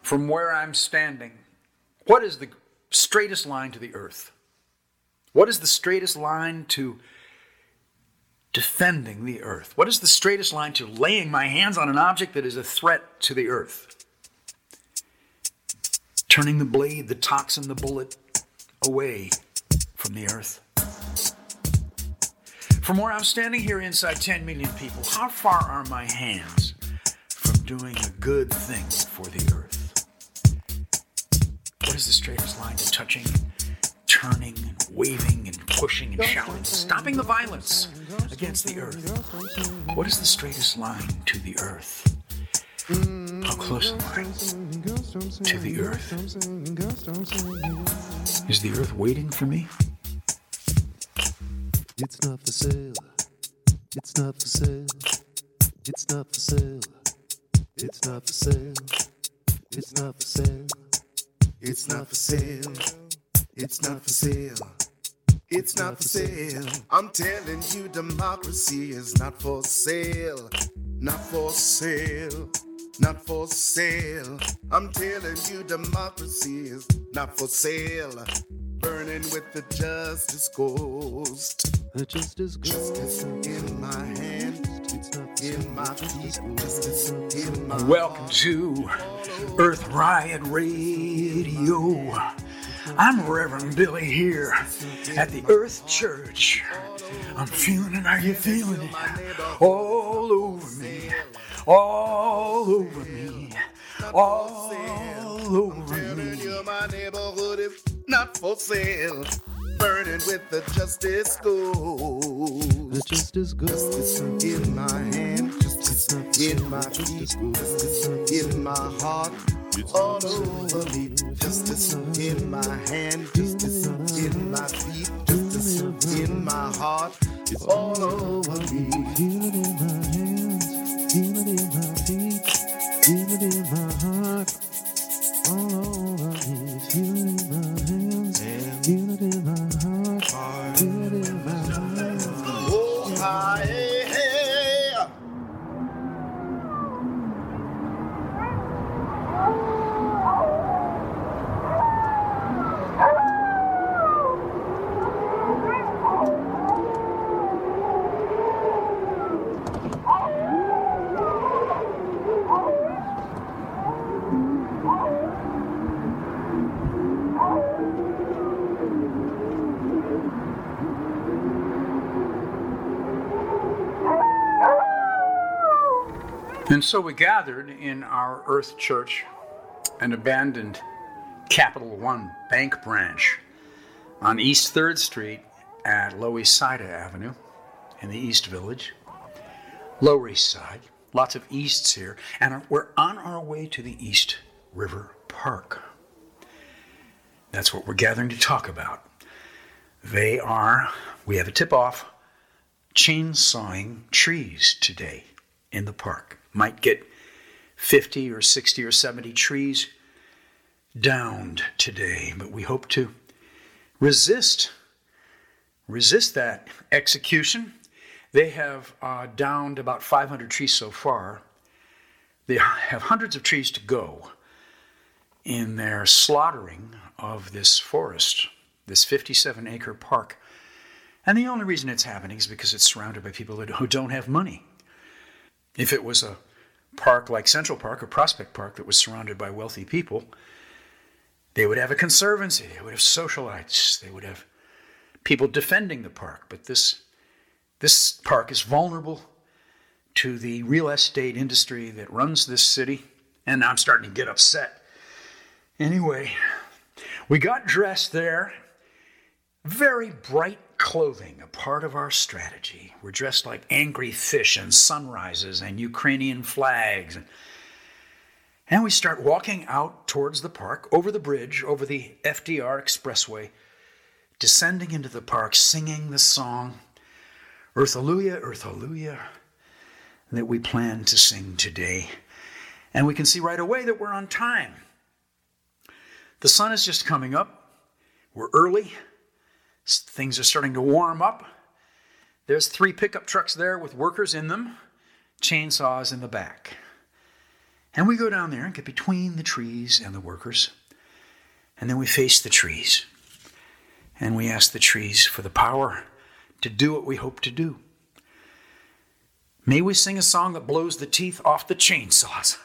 From where I'm standing, what is the straightest line to the earth? What is the straightest line to defending the earth? What is the straightest line to laying my hands on an object that is a threat to the earth? turning the blade, the toxin, the bullet away from the earth. From where I'm standing here inside 10 million people, how far are my hands from doing a good thing for the earth? What is the straightest line to touching, turning, and waving, and pushing, and shouting, stopping the violence against the earth? What is the straightest line to the earth? How close am I to the earth? Is the earth waiting for me? It's not for sale. It's not for sale. It's not for sale. It's not for sale. It's not for sale. It's not for sale. It's not for sale. It's not for sale. I'm telling you, democracy is not for sale. Not for sale not for sale. I'm telling you, democracy is not for sale. Burning with the justice ghost. The justice ghost in my hand. It's in my feet, justice in my Welcome to Earth Riot Radio. I'm Reverend Billy here at the Earth Church I'm feeling it, are you feeling it? All over me, all over me, all over me. My neighborhood is not for sale. Burning with the justice gold. The justice gold. Justice in my hand, justice in my feet, justice in my heart. It's all over me, justice in my hand, justice in my feet, justice in my heart. It's all over me. So we gathered in our Earth Church, an abandoned Capital One bank branch on East 3rd Street at Lower East Side Avenue in the East Village. Lower East Side, lots of Easts here, and we're on our way to the East River Park. That's what we're gathering to talk about. They are, we have a tip off, chainsawing trees today in the park. Might get 50 or 60 or 70 trees downed today, but we hope to resist resist that execution. They have uh, downed about 500 trees so far. They have hundreds of trees to go in their slaughtering of this forest, this 57 acre park. And the only reason it's happening is because it's surrounded by people who don't have money. If it was a park like Central Park or Prospect Park that was surrounded by wealthy people, they would have a conservancy, they would have socialites, they would have people defending the park. But this, this park is vulnerable to the real estate industry that runs this city, and I'm starting to get upset. Anyway, we got dressed there, very bright clothing, a part of our strategy. We're dressed like angry fish and sunrises and Ukrainian flags. And we start walking out towards the park, over the bridge, over the FDR Expressway, descending into the park, singing the song, Earth Hallelujah, Earth Hallelujah, that we plan to sing today. And we can see right away that we're on time. The sun is just coming up. We're early. Things are starting to warm up. There's three pickup trucks there with workers in them, chainsaws in the back. And we go down there and get between the trees and the workers. And then we face the trees. And we ask the trees for the power to do what we hope to do. May we sing a song that blows the teeth off the chainsaws.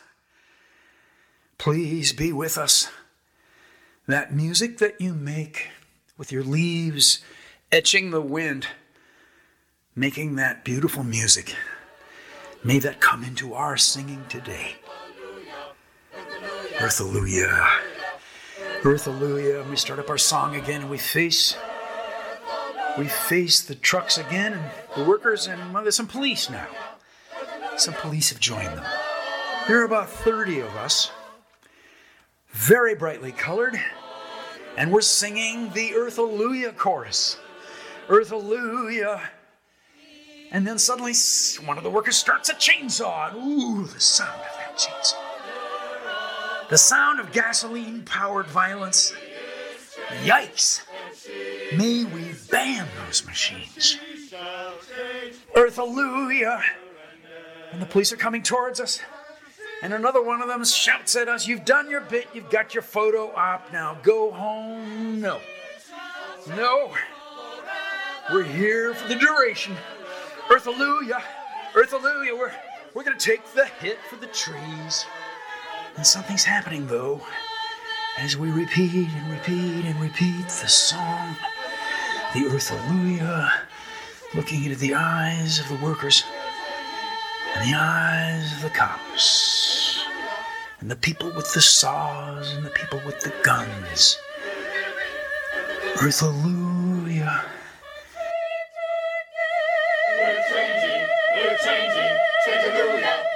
Please be with us. That music that you make with your leaves etching the wind, making that beautiful music. May that come into our singing today. Earth Hallelujah. Earth Hallelujah. We start up our song again and we face we face the trucks again and the workers and well, there's some police now. Some police have joined them. There are about 30 of us, very brightly colored, and we're singing the Earth Hallelujah chorus. Earth Hallelujah. And then suddenly one of the workers starts a chainsaw. And ooh, the sound of that chainsaw. The sound of gasoline powered violence. Yikes. May we ban those machines. Earth Hallelujah. And the police are coming towards us. And another one of them shouts at us, You've done your bit, you've got your photo op, now go home. No. No. We're here for the duration. Earth Hallelujah. Earth Hallelujah. We're, we're going to take the hit for the trees. And something's happening, though, as we repeat and repeat and repeat the song. The Earth Hallelujah. looking into the eyes of the workers and the eyes of the cops and the people with the saws and the people with the guns. Earth, hallelujah. We're changing, we're changing, hallelujah.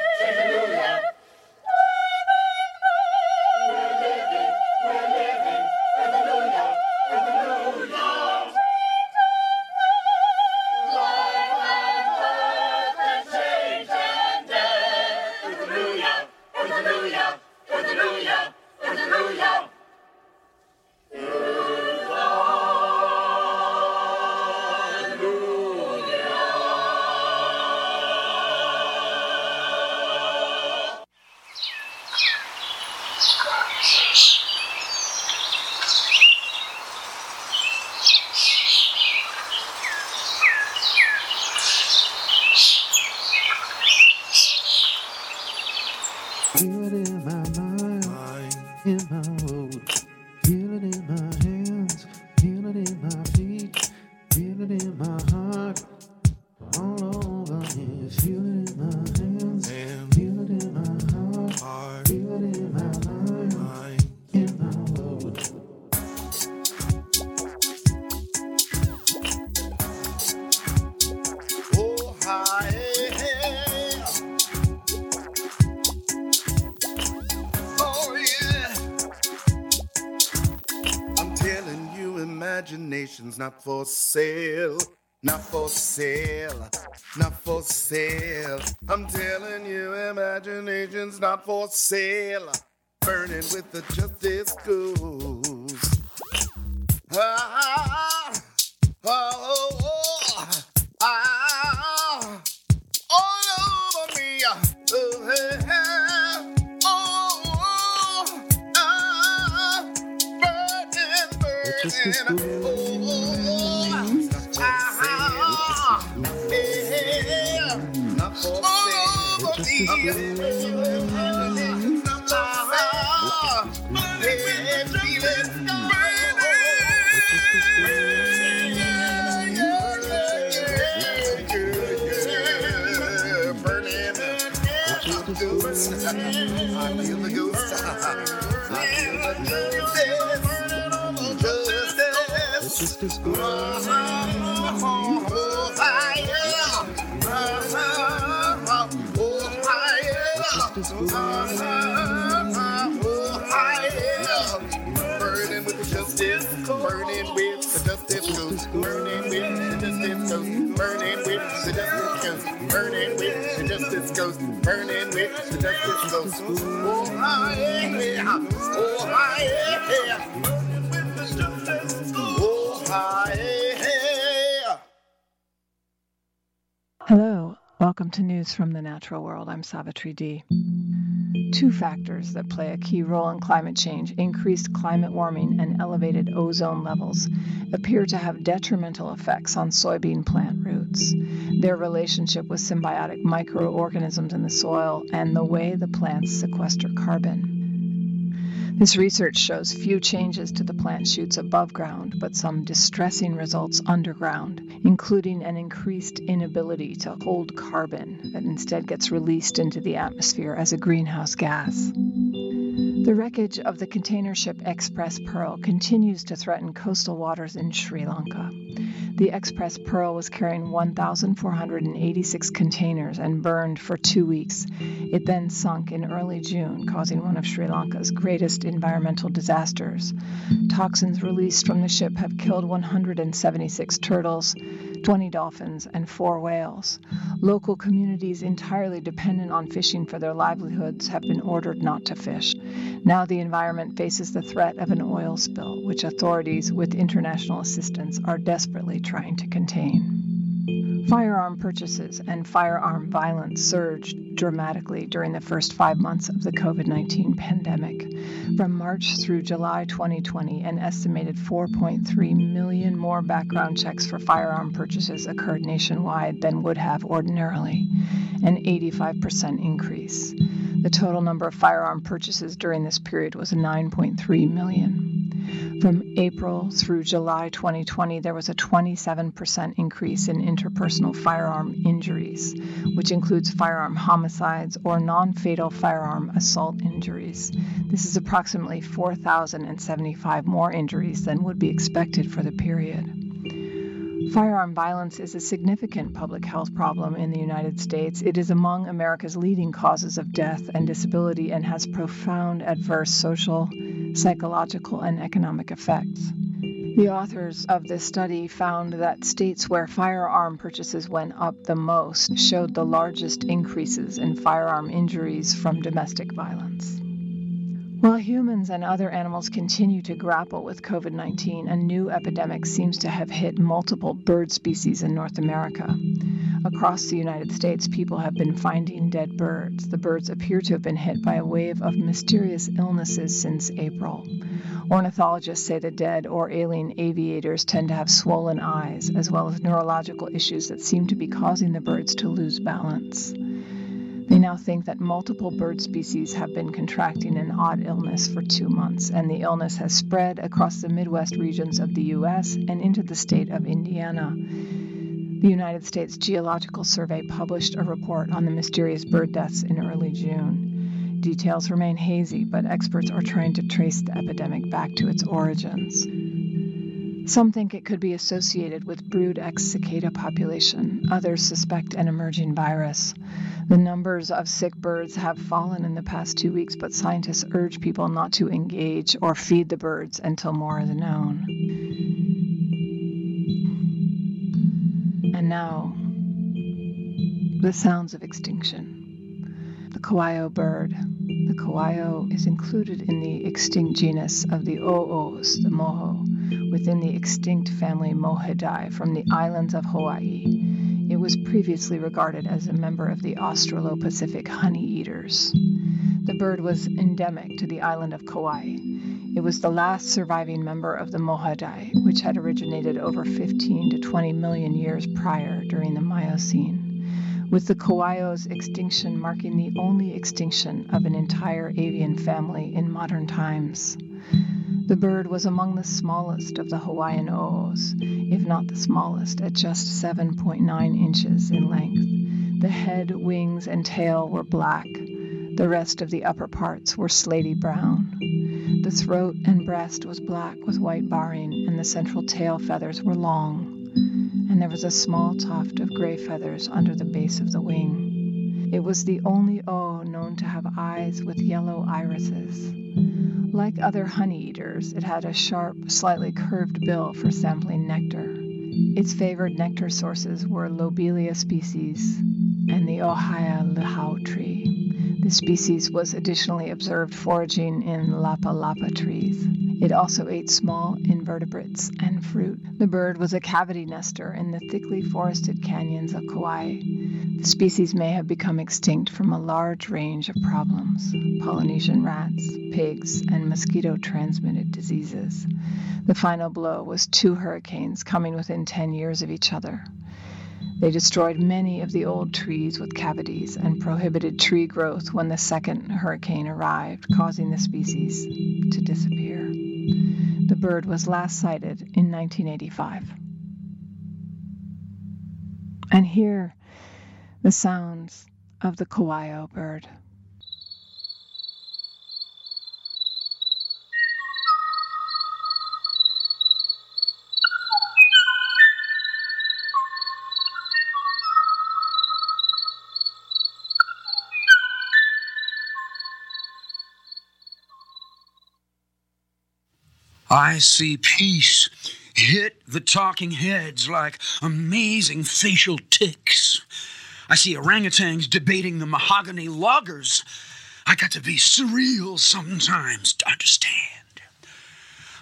For sale. Not for sale. Not for sale. I'm telling you, imagination's not for sale. Burning with the justice goes. Ah, oh, oh, ah, all over me. Uh, uh, uh, oh, hey, hey. Oh, oh, All over me. Justice. Burning with the justice ghost. Burning with the justice ghost. Burning with the justice ghost. Burning with the justice ghost. Burning with the justice ghost. I. I am. Burning with the justice ghost. I. Hello, welcome to News from the Natural World. I'm Savitri D. Two factors that play a key role in climate change, increased climate warming and elevated ozone levels, appear to have detrimental effects on soybean plant roots, their relationship with symbiotic microorganisms in the soil, and the way the plants sequester carbon. This research shows few changes to the plant shoots above ground, but some distressing results underground, including an increased inability to hold carbon that instead gets released into the atmosphere as a greenhouse gas. The wreckage of the container ship X-Press Pearl continues to threaten coastal waters in Sri Lanka. The X-Press Pearl was carrying 1,486 containers and burned for two weeks. It then sunk in early June, causing one of Sri Lanka's greatest environmental disasters. Toxins released from the ship have killed 176 turtles, 20 dolphins, and four whales. Local communities entirely dependent on fishing for their livelihoods have been ordered not to fish. Now the environment faces the threat of an oil spill, which authorities, with international assistance, are desperately trying to contain. Firearm purchases and firearm violence surged dramatically during the first five months of the COVID 19 pandemic. From March through July 2020, an estimated 4.3 million more background checks for firearm purchases occurred nationwide than would have ordinarily, an 85% increase. The total number of firearm purchases during this period was 9.3 million. From April through July 2020, there was a 27% increase in interpersonal firearm injuries, which includes firearm homicides or non fatal firearm assault injuries. This is approximately 4,075 more injuries than would be expected for the period. Firearm violence is a significant public health problem in the United States. It is among America's leading causes of death and disability and has profound adverse social, psychological, and economic effects. The authors of this study found that states where firearm purchases went up the most showed the largest increases in firearm injuries from domestic violence. While humans and other animals continue to grapple with COVID 19, a new epidemic seems to have hit multiple bird species in North America. Across the United States, people have been finding dead birds. The birds appear to have been hit by a wave of mysterious illnesses since April. Ornithologists say the dead or alien aviators tend to have swollen eyes, as well as neurological issues that seem to be causing the birds to lose balance. They now think that multiple bird species have been contracting an odd illness for two months, and the illness has spread across the Midwest regions of the U.S. and into the state of Indiana. The United States Geological Survey published a report on the mysterious bird deaths in early June. Details remain hazy, but experts are trying to trace the epidemic back to its origins. Some think it could be associated with brood X cicada population. Others suspect an emerging virus. The numbers of sick birds have fallen in the past two weeks, but scientists urge people not to engage or feed the birds until more is known. And now, the sounds of extinction. The coayo bird. The coayo is included in the extinct genus of the o'os, the moho within the extinct family Mohidae from the islands of Hawaii. It was previously regarded as a member of the Australopacific honey eaters. The bird was endemic to the island of Kauai. It was the last surviving member of the Mohidae, which had originated over 15 to 20 million years prior during the Miocene, with the Coayo's extinction marking the only extinction of an entire avian family in modern times. The bird was among the smallest of the Hawaiian o'os, if not the smallest, at just 7.9 inches in length. The head, wings, and tail were black. The rest of the upper parts were slaty brown. The throat and breast was black with white barring, and the central tail feathers were long. And there was a small tuft of gray feathers under the base of the wing. It was the only O known to have eyes with yellow irises. Like other honey eaters, it had a sharp, slightly curved bill for sampling nectar. Its favored nectar sources were Lobelia species and the Ohia lehua tree. The species was additionally observed foraging in lapa lapa trees. It also ate small invertebrates and fruit. The bird was a cavity nester in the thickly forested canyons of Kauai. The species may have become extinct from a large range of problems Polynesian rats, pigs, and mosquito transmitted diseases. The final blow was two hurricanes coming within 10 years of each other. They destroyed many of the old trees with cavities and prohibited tree growth when the second hurricane arrived, causing the species to disappear. The bird was last sighted in 1985. And here, the sounds of the coayo bird. I see peace hit the talking heads like amazing facial ticks. I see orangutans debating the mahogany loggers. I got to be surreal sometimes to understand.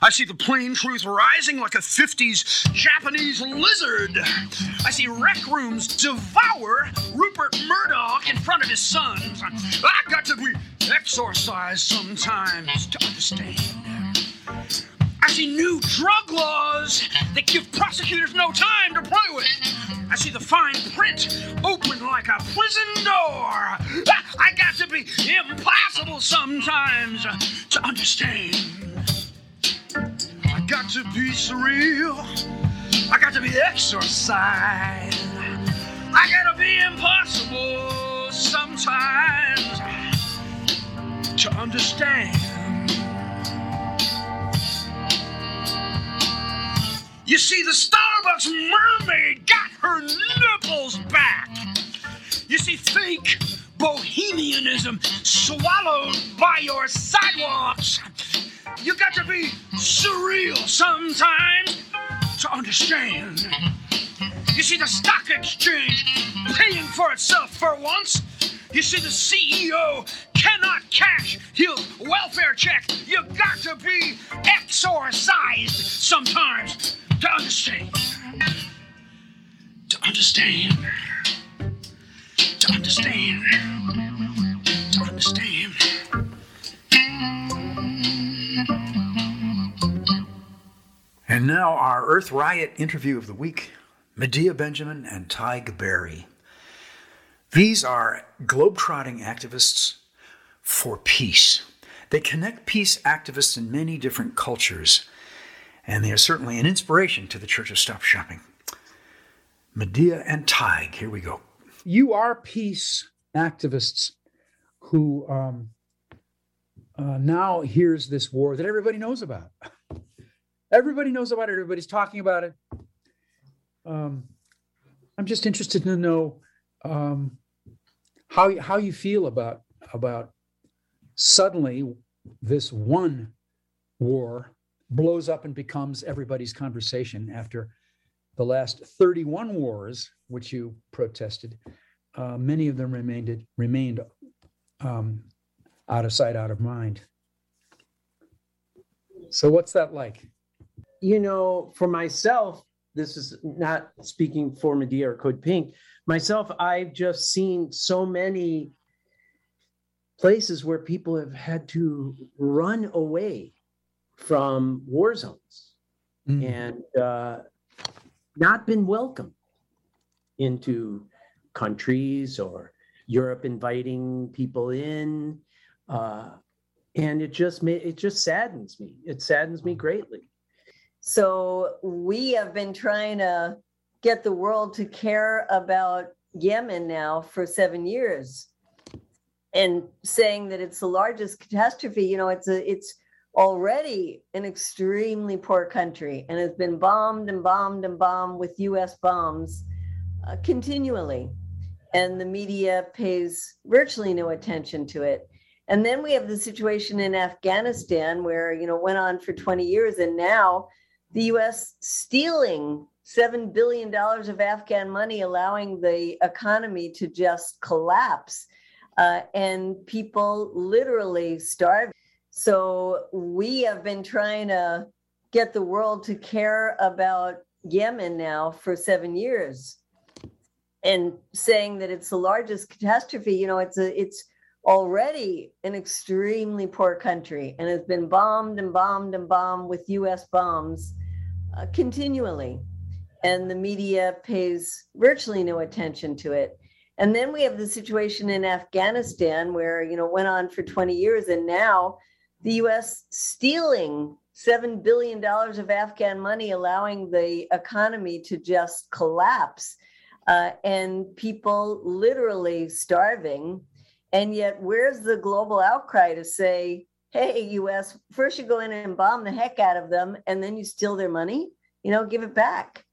I see the plain truth rising like a 50s Japanese lizard. I see rec rooms devour Rupert Murdoch in front of his sons. I got to be exorcised sometimes to understand. I see new drug laws that give prosecutors no time to play with. I see the fine print open like a prison door. I got to be impossible sometimes to understand. I got to be surreal. I got to be exorcised. I gotta be impossible sometimes to understand. You see, the Starbucks mermaid got her nipples back. You see, fake bohemianism swallowed by your sidewalks. You got to be surreal sometimes to understand. You see, the stock exchange paying for itself for once. You see, the CEO cannot cash his welfare check. You got to be exorcised sometimes to understand. To understand. To understand. To understand. And now our Earth Riot interview of the week Medea Benjamin and Tighe Barry. These are globetrotting activists for peace. They connect peace activists in many different cultures, and they are certainly an inspiration to the Church of Stop Shopping. Medea and Tighe, here we go. You are peace activists who um, uh, now hears this war that everybody knows about. Everybody knows about it. Everybody's talking about it. Um, I'm just interested to know um, how how you feel about about suddenly this one war blows up and becomes everybody's conversation after the last 31 wars which you protested uh, many of them remained remained um, out of sight out of mind so what's that like you know for myself this is not speaking for Medea or Code Pink. Myself, I've just seen so many places where people have had to run away from war zones mm. and uh, not been welcome into countries or Europe inviting people in. Uh, and it just may, it just saddens me. It saddens me greatly. So we have been trying to get the world to care about Yemen now for seven years and saying that it's the largest catastrophe. You know, it's a it's already an extremely poor country and has been bombed and bombed and bombed with US bombs uh, continually. And the media pays virtually no attention to it. And then we have the situation in Afghanistan where, you know, went on for 20 years and now the US stealing $7 billion of Afghan money, allowing the economy to just collapse uh, and people literally starve. So we have been trying to get the world to care about Yemen now for seven years and saying that it's the largest catastrophe. You know, it's a, it's already an extremely poor country and has been bombed and bombed and bombed with US bombs uh, continually, and the media pays virtually no attention to it. And then we have the situation in Afghanistan where, you know, went on for 20 years, and now the US stealing $7 billion of Afghan money, allowing the economy to just collapse uh, and people literally starving. And yet, where's the global outcry to say, hey, US, first you go in and bomb the heck out of them, and then you steal their money, you know, give it back.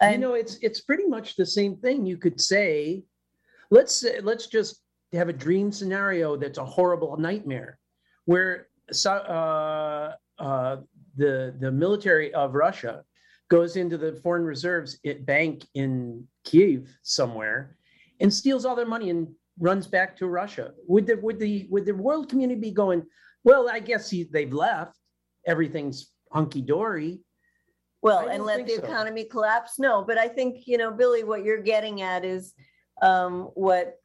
And, you know, it's it's pretty much the same thing. You could say, let's say, let's just have a dream scenario that's a horrible nightmare, where uh, uh, the the military of Russia goes into the foreign reserves bank in Kiev somewhere and steals all their money and runs back to Russia. Would the would the would the world community be going? Well, I guess he, they've left. Everything's hunky dory. Well, and let the so. economy collapse? No, but I think, you know, Billy, what you're getting at is um, what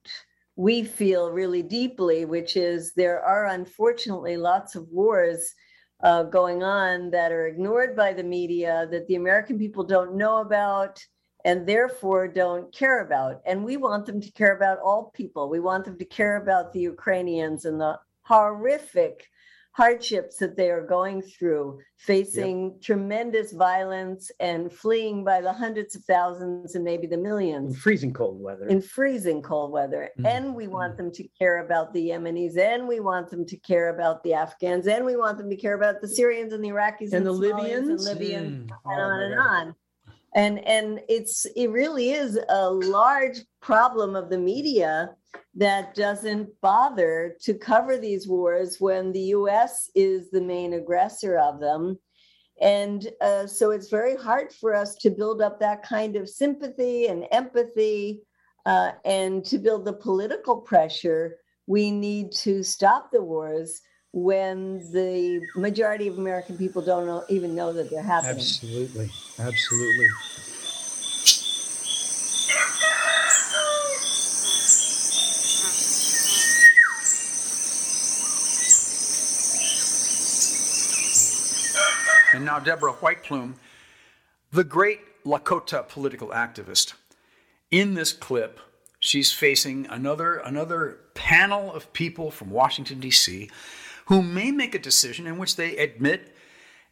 we feel really deeply, which is there are unfortunately lots of wars uh, going on that are ignored by the media, that the American people don't know about, and therefore don't care about. And we want them to care about all people. We want them to care about the Ukrainians and the horrific hardships that they are going through, facing yep. tremendous violence and fleeing by the hundreds of thousands and maybe the millions. In freezing cold weather. In freezing cold weather. Mm-hmm. And we want them to care about the Yemenis, and we want them to care about the Afghans, and we want them to care about the Syrians and the Iraqis and, and the Libyans and Libyans mm. and on and on and and it's it really is a large problem of the media that doesn't bother to cover these wars when the US is the main aggressor of them. And uh, so it's very hard for us to build up that kind of sympathy and empathy uh, and to build the political pressure. We need to stop the wars when the majority of American people don't know, even know that they're happening. Absolutely. Absolutely. and now Deborah Whiteplume, the great Lakota political activist. In this clip, she's facing another, another panel of people from Washington, D.C., who may make a decision in which they admit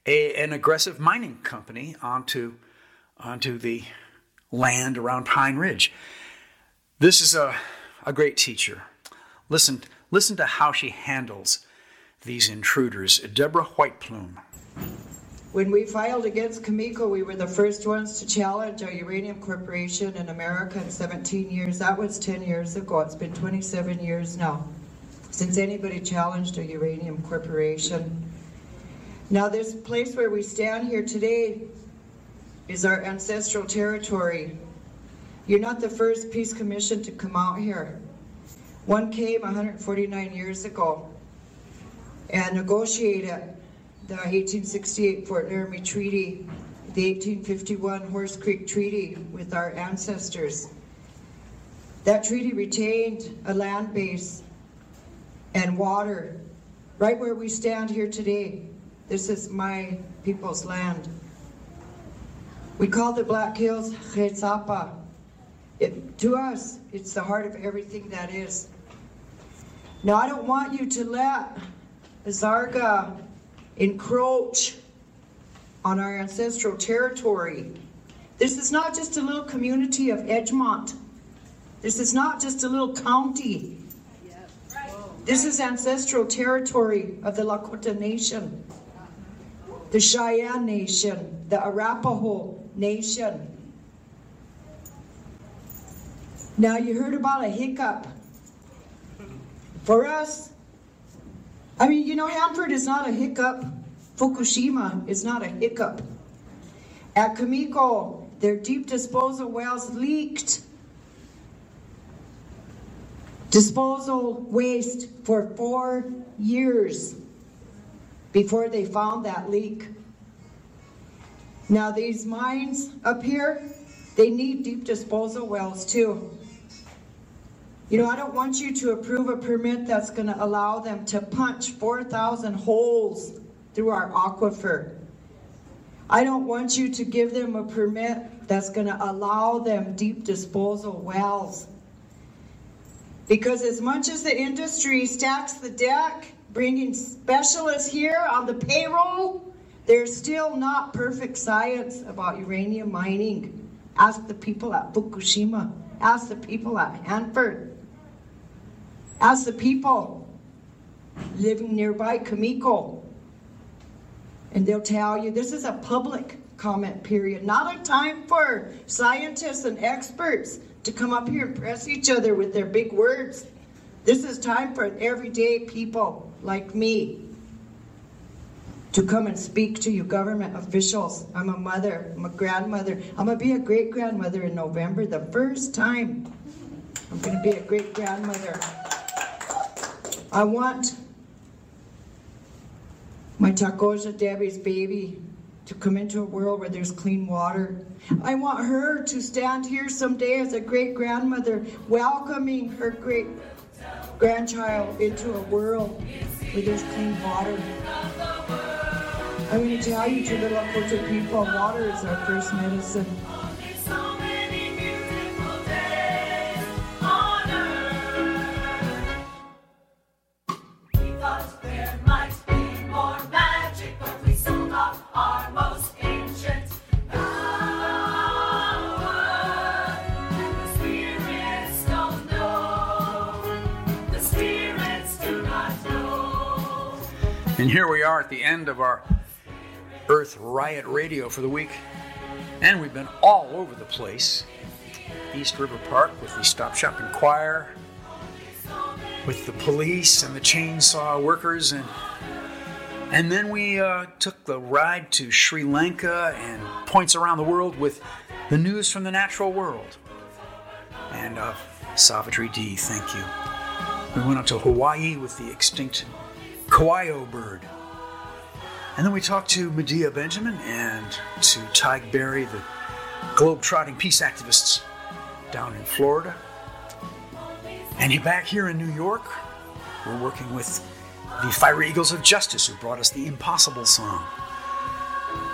a, an aggressive mining company onto, onto the land around Pine Ridge. This is a, a great teacher. Listen, listen to how she handles these intruders. Deborah Whiteplume. When we filed against Cameco, we were the first ones to challenge a uranium corporation in America in 17 years. That was 10 years ago. It's been 27 years now since anybody challenged a uranium corporation. Now, this place where we stand here today is our ancestral territory. You're not the first peace commission to come out here. One came 149 years ago and negotiated the 1868 Fort Laramie Treaty, the 1851 Horse Creek Treaty with our ancestors. That treaty retained a land base and water right where we stand here today. This is my people's land. We call the Black Hills Chezapa. It, to us, it's the heart of everything that is. Now, I don't want you to let Azarga encroach on our ancestral territory. This is not just a little community of Edgemont. This is not just a little county. This is ancestral territory of the Lakota Nation, the Cheyenne Nation, the Arapaho Nation. Now you heard about a hiccup. For us, I mean, you know, Hanford is not a hiccup. Fukushima is not a hiccup. At Cameco, their deep disposal wells leaked disposal waste for four years before they found that leak. Now, these mines up here, they need deep disposal wells too. You know, I don't want you to approve a permit that's going to allow them to punch 4,000 holes through our aquifer. I don't want you to give them a permit that's going to allow them deep disposal wells. Because as much as the industry stacks the deck, bringing specialists here on the payroll, there's still not perfect science about uranium mining. Ask the people at Fukushima. Ask the people at Hanford. Ask the people living nearby Cameco. And they'll tell you this is a public comment period, not a time for scientists and experts to come up here and press each other with their big words. This is time for everyday people like me to come and speak to you government officials. I'm a mother, I'm a grandmother. I'm going to be a great grandmother in November, the first time. I'm going to be a great grandmother. I want my Takoja Debbie's baby to come into a world where there's clean water. I want her to stand here someday as a great grandmother, welcoming her great grandchild into a world where there's clean water. I'm going to tell you to the Lakota people, water is our first medicine. Here we are at the end of our Earth Riot Radio for the week. And we've been all over the place. East River Park with the Stop Shopping Choir, with the police and the chainsaw workers, and and then we uh, took the ride to Sri Lanka and points around the world with the news from the natural world. And uh, Savitri D, thank you. We went up to Hawaii with the extinct Kauai bird. And then we talked to Medea Benjamin and to Tighe Barry, the globe-trotting peace activists down in Florida. And back here in New York, we're working with the Fiery Eagles of Justice, who brought us the Impossible song.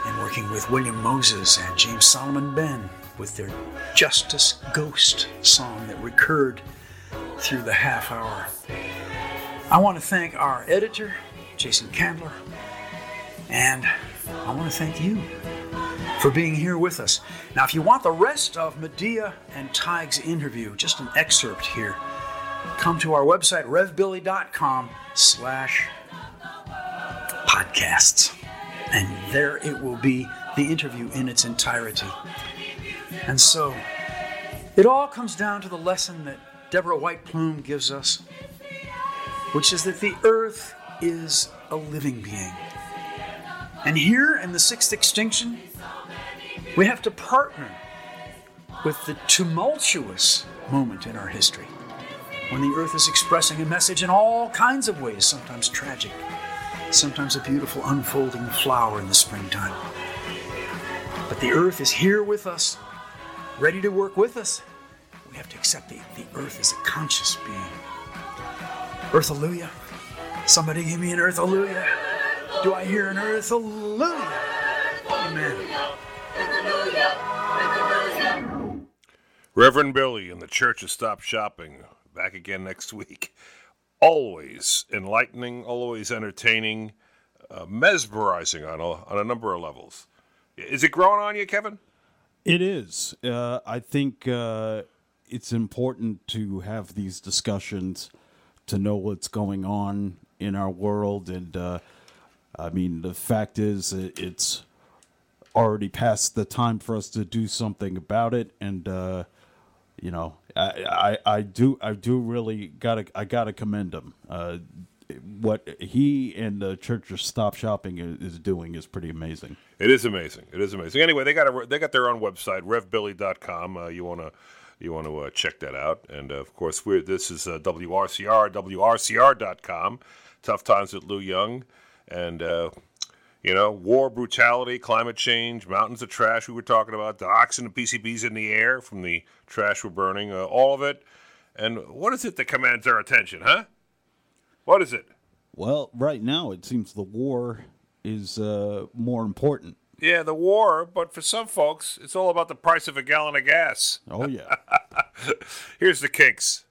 And working with William Moses and James Solomon Ben with their Justice Ghost song that recurred through the half hour. I want to thank our editor, Jason Candler, and I want to thank you for being here with us. Now, if you want the rest of Medea and Tighe's interview, just an excerpt here, come to our website, revbilly.com slash podcasts. And there it will be the interview in its entirety. And so, it all comes down to the lesson that Deborah White Plume gives us, which is that the earth is a living being. And here in the sixth extinction, we have to partner with the tumultuous moment in our history when the earth is expressing a message in all kinds of ways, sometimes tragic, sometimes a beautiful unfolding flower in the springtime. But the earth is here with us, ready to work with us. We have to accept the, the earth as a conscious being. Earth hallelujah. Somebody give me an earth hallelujah. Do I hear an earth hallelujah? Amen. Reverend Billy and the Church of Stop Shopping back again next week. Always enlightening, always entertaining, uh, mesmerizing on a, on a number of levels. Is it growing on you, Kevin? It is. Uh, I think uh, it's important to have these discussions to know what's going on in our world. And uh, I mean, the fact is, it's already past the time for us to do something about it. And, uh, you know, I, I, I do I do really gotta I gotta commend him. Uh, what he and the Church of Stop Shopping is doing is pretty amazing. It is amazing. It is amazing. Anyway, they got a, they got their own website, revbilly.com. Uh, you wanna you want to uh, check that out. And uh, of course, we're this is uh, WRCR, WRCR.com. Tough times with Lou Young, and uh, you know, war, brutality, climate change, mountains of trash we were talking about, dioxin and PCBs in the air from the trash we're burning, uh, all of it. And what is it that commands our attention, huh? What is it? Well, right now it seems the war is uh, more important. Yeah, the war, but for some folks, it's all about the price of a gallon of gas. Oh, yeah. Here's the kinks.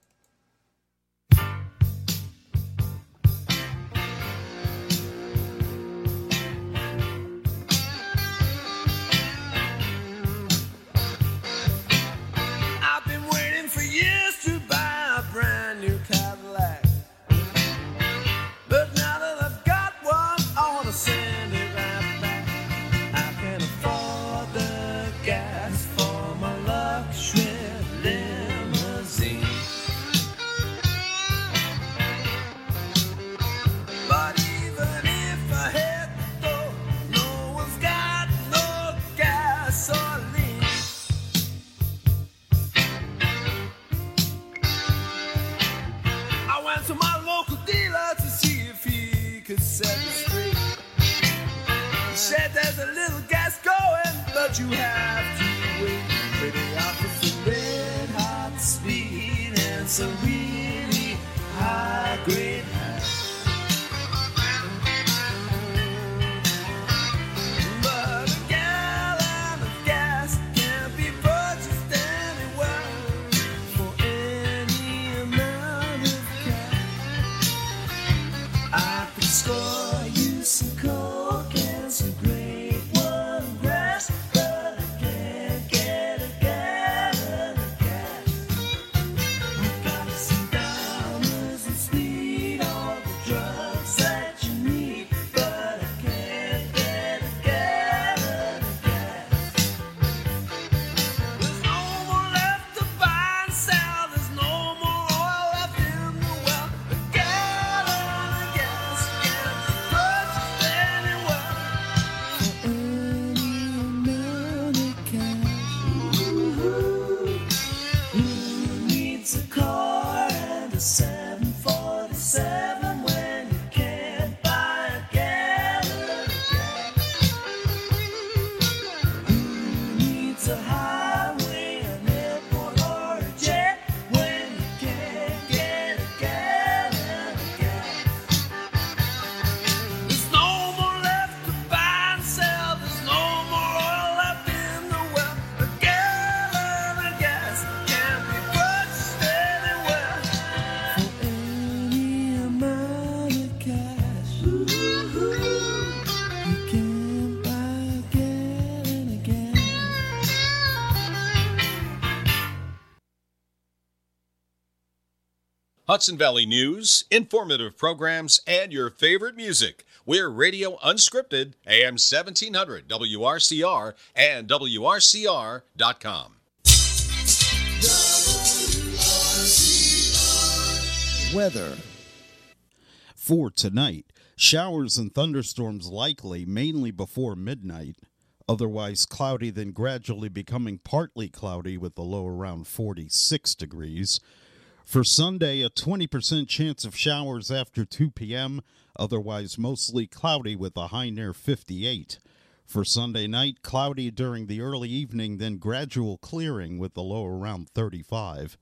But you have to wait. He offers some red hot speed and some really high grade Hudson Valley news, informative programs, and your favorite music. We're Radio Unscripted, AM 1700, WRCR, and WRCR.com. Weather. For tonight, showers and thunderstorms likely mainly before midnight. Otherwise cloudy, then gradually becoming partly cloudy with a low around 46 degrees. For Sunday, a 20% chance of showers after 2 p.m., otherwise mostly cloudy with a high near 58. For Sunday night, cloudy during the early evening, then gradual clearing with a low around 35.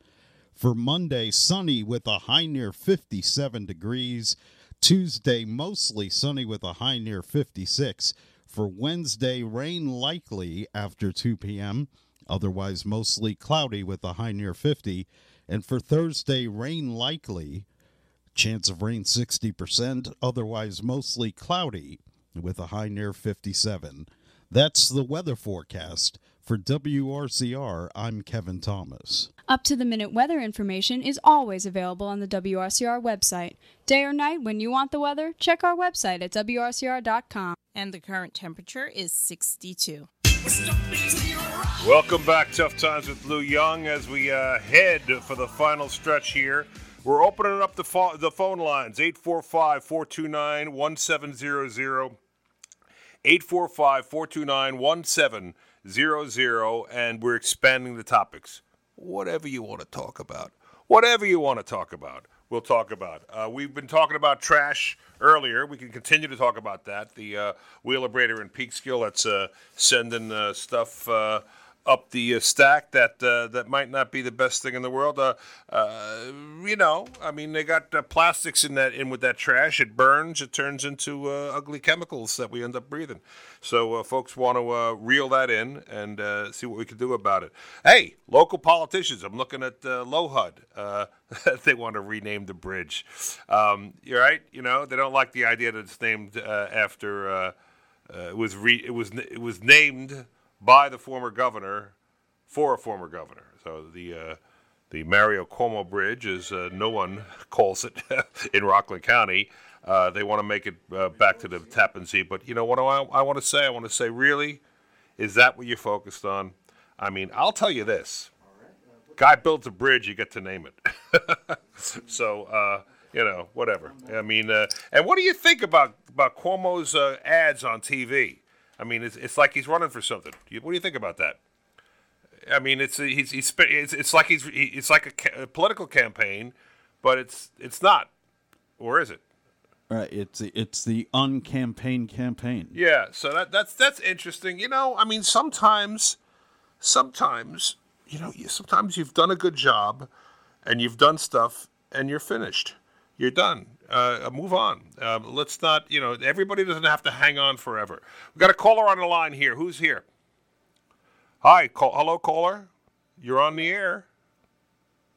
For Monday, sunny with a high near 57 degrees. Tuesday, mostly sunny with a high near 56. For Wednesday, rain likely after 2 p.m., otherwise mostly cloudy with a high near 50. And for Thursday, rain likely, chance of rain 60%, otherwise mostly cloudy with a high near 57. That's the weather forecast. For WRCR, I'm Kevin Thomas. Up to the minute weather information is always available on the WRCR website. Day or night, when you want the weather, check our website at WRCR.com. And the current temperature is 62. Welcome back, Tough Times with Lou Young, as we uh, head for the final stretch here. We're opening up the, fo- the phone lines 845 429 1700. 845 429 1700. And we're expanding the topics. Whatever you want to talk about. Whatever you want to talk about, we'll talk about. Uh, we've been talking about trash earlier. We can continue to talk about that. The uh, Wheelabrator and Peekskill that's uh, sending uh, stuff uh, up the uh, stack that uh, that might not be the best thing in the world. Uh, you know, I mean, they got plastics in that in with that trash. It burns. It turns into ugly chemicals that we end up breathing. So folks want to reel that in and see what we can do about it. Hey, local politicians. I'm looking at uh, LoHUD. They want to rename the bridge. Um, you're right. You know, they don't like the idea that it's named after. Uh, it was re- it was it was named by the former governor for a former governor. So the uh, the Mario Cuomo Bridge, as uh, no one calls it in Rockland County, uh, they want to make it uh, back to the Tappan Zee. But you know what I, I want to say? I want to say, really, is that what you're focused on? I mean, I'll tell you this: guy builds a bridge, you get to name it. so. Uh, you know, whatever. I mean, uh, and what do you think about about Cuomo's uh, ads on TV? I mean, it's, it's like he's running for something. What do you think about that? I mean, it's he's, he's it's, it's like he's it's like a, ca- a political campaign, but it's it's not, or is it? Right, it's it's the uncampaign campaign. Yeah. So that that's that's interesting. You know, I mean, sometimes, sometimes you know, sometimes you've done a good job, and you've done stuff, and you're finished. You're done. Uh, move on. Uh, let's not. You know, everybody doesn't have to hang on forever. We've got a caller on the line here. Who's here? Hi, call, hello, caller. You're on the air.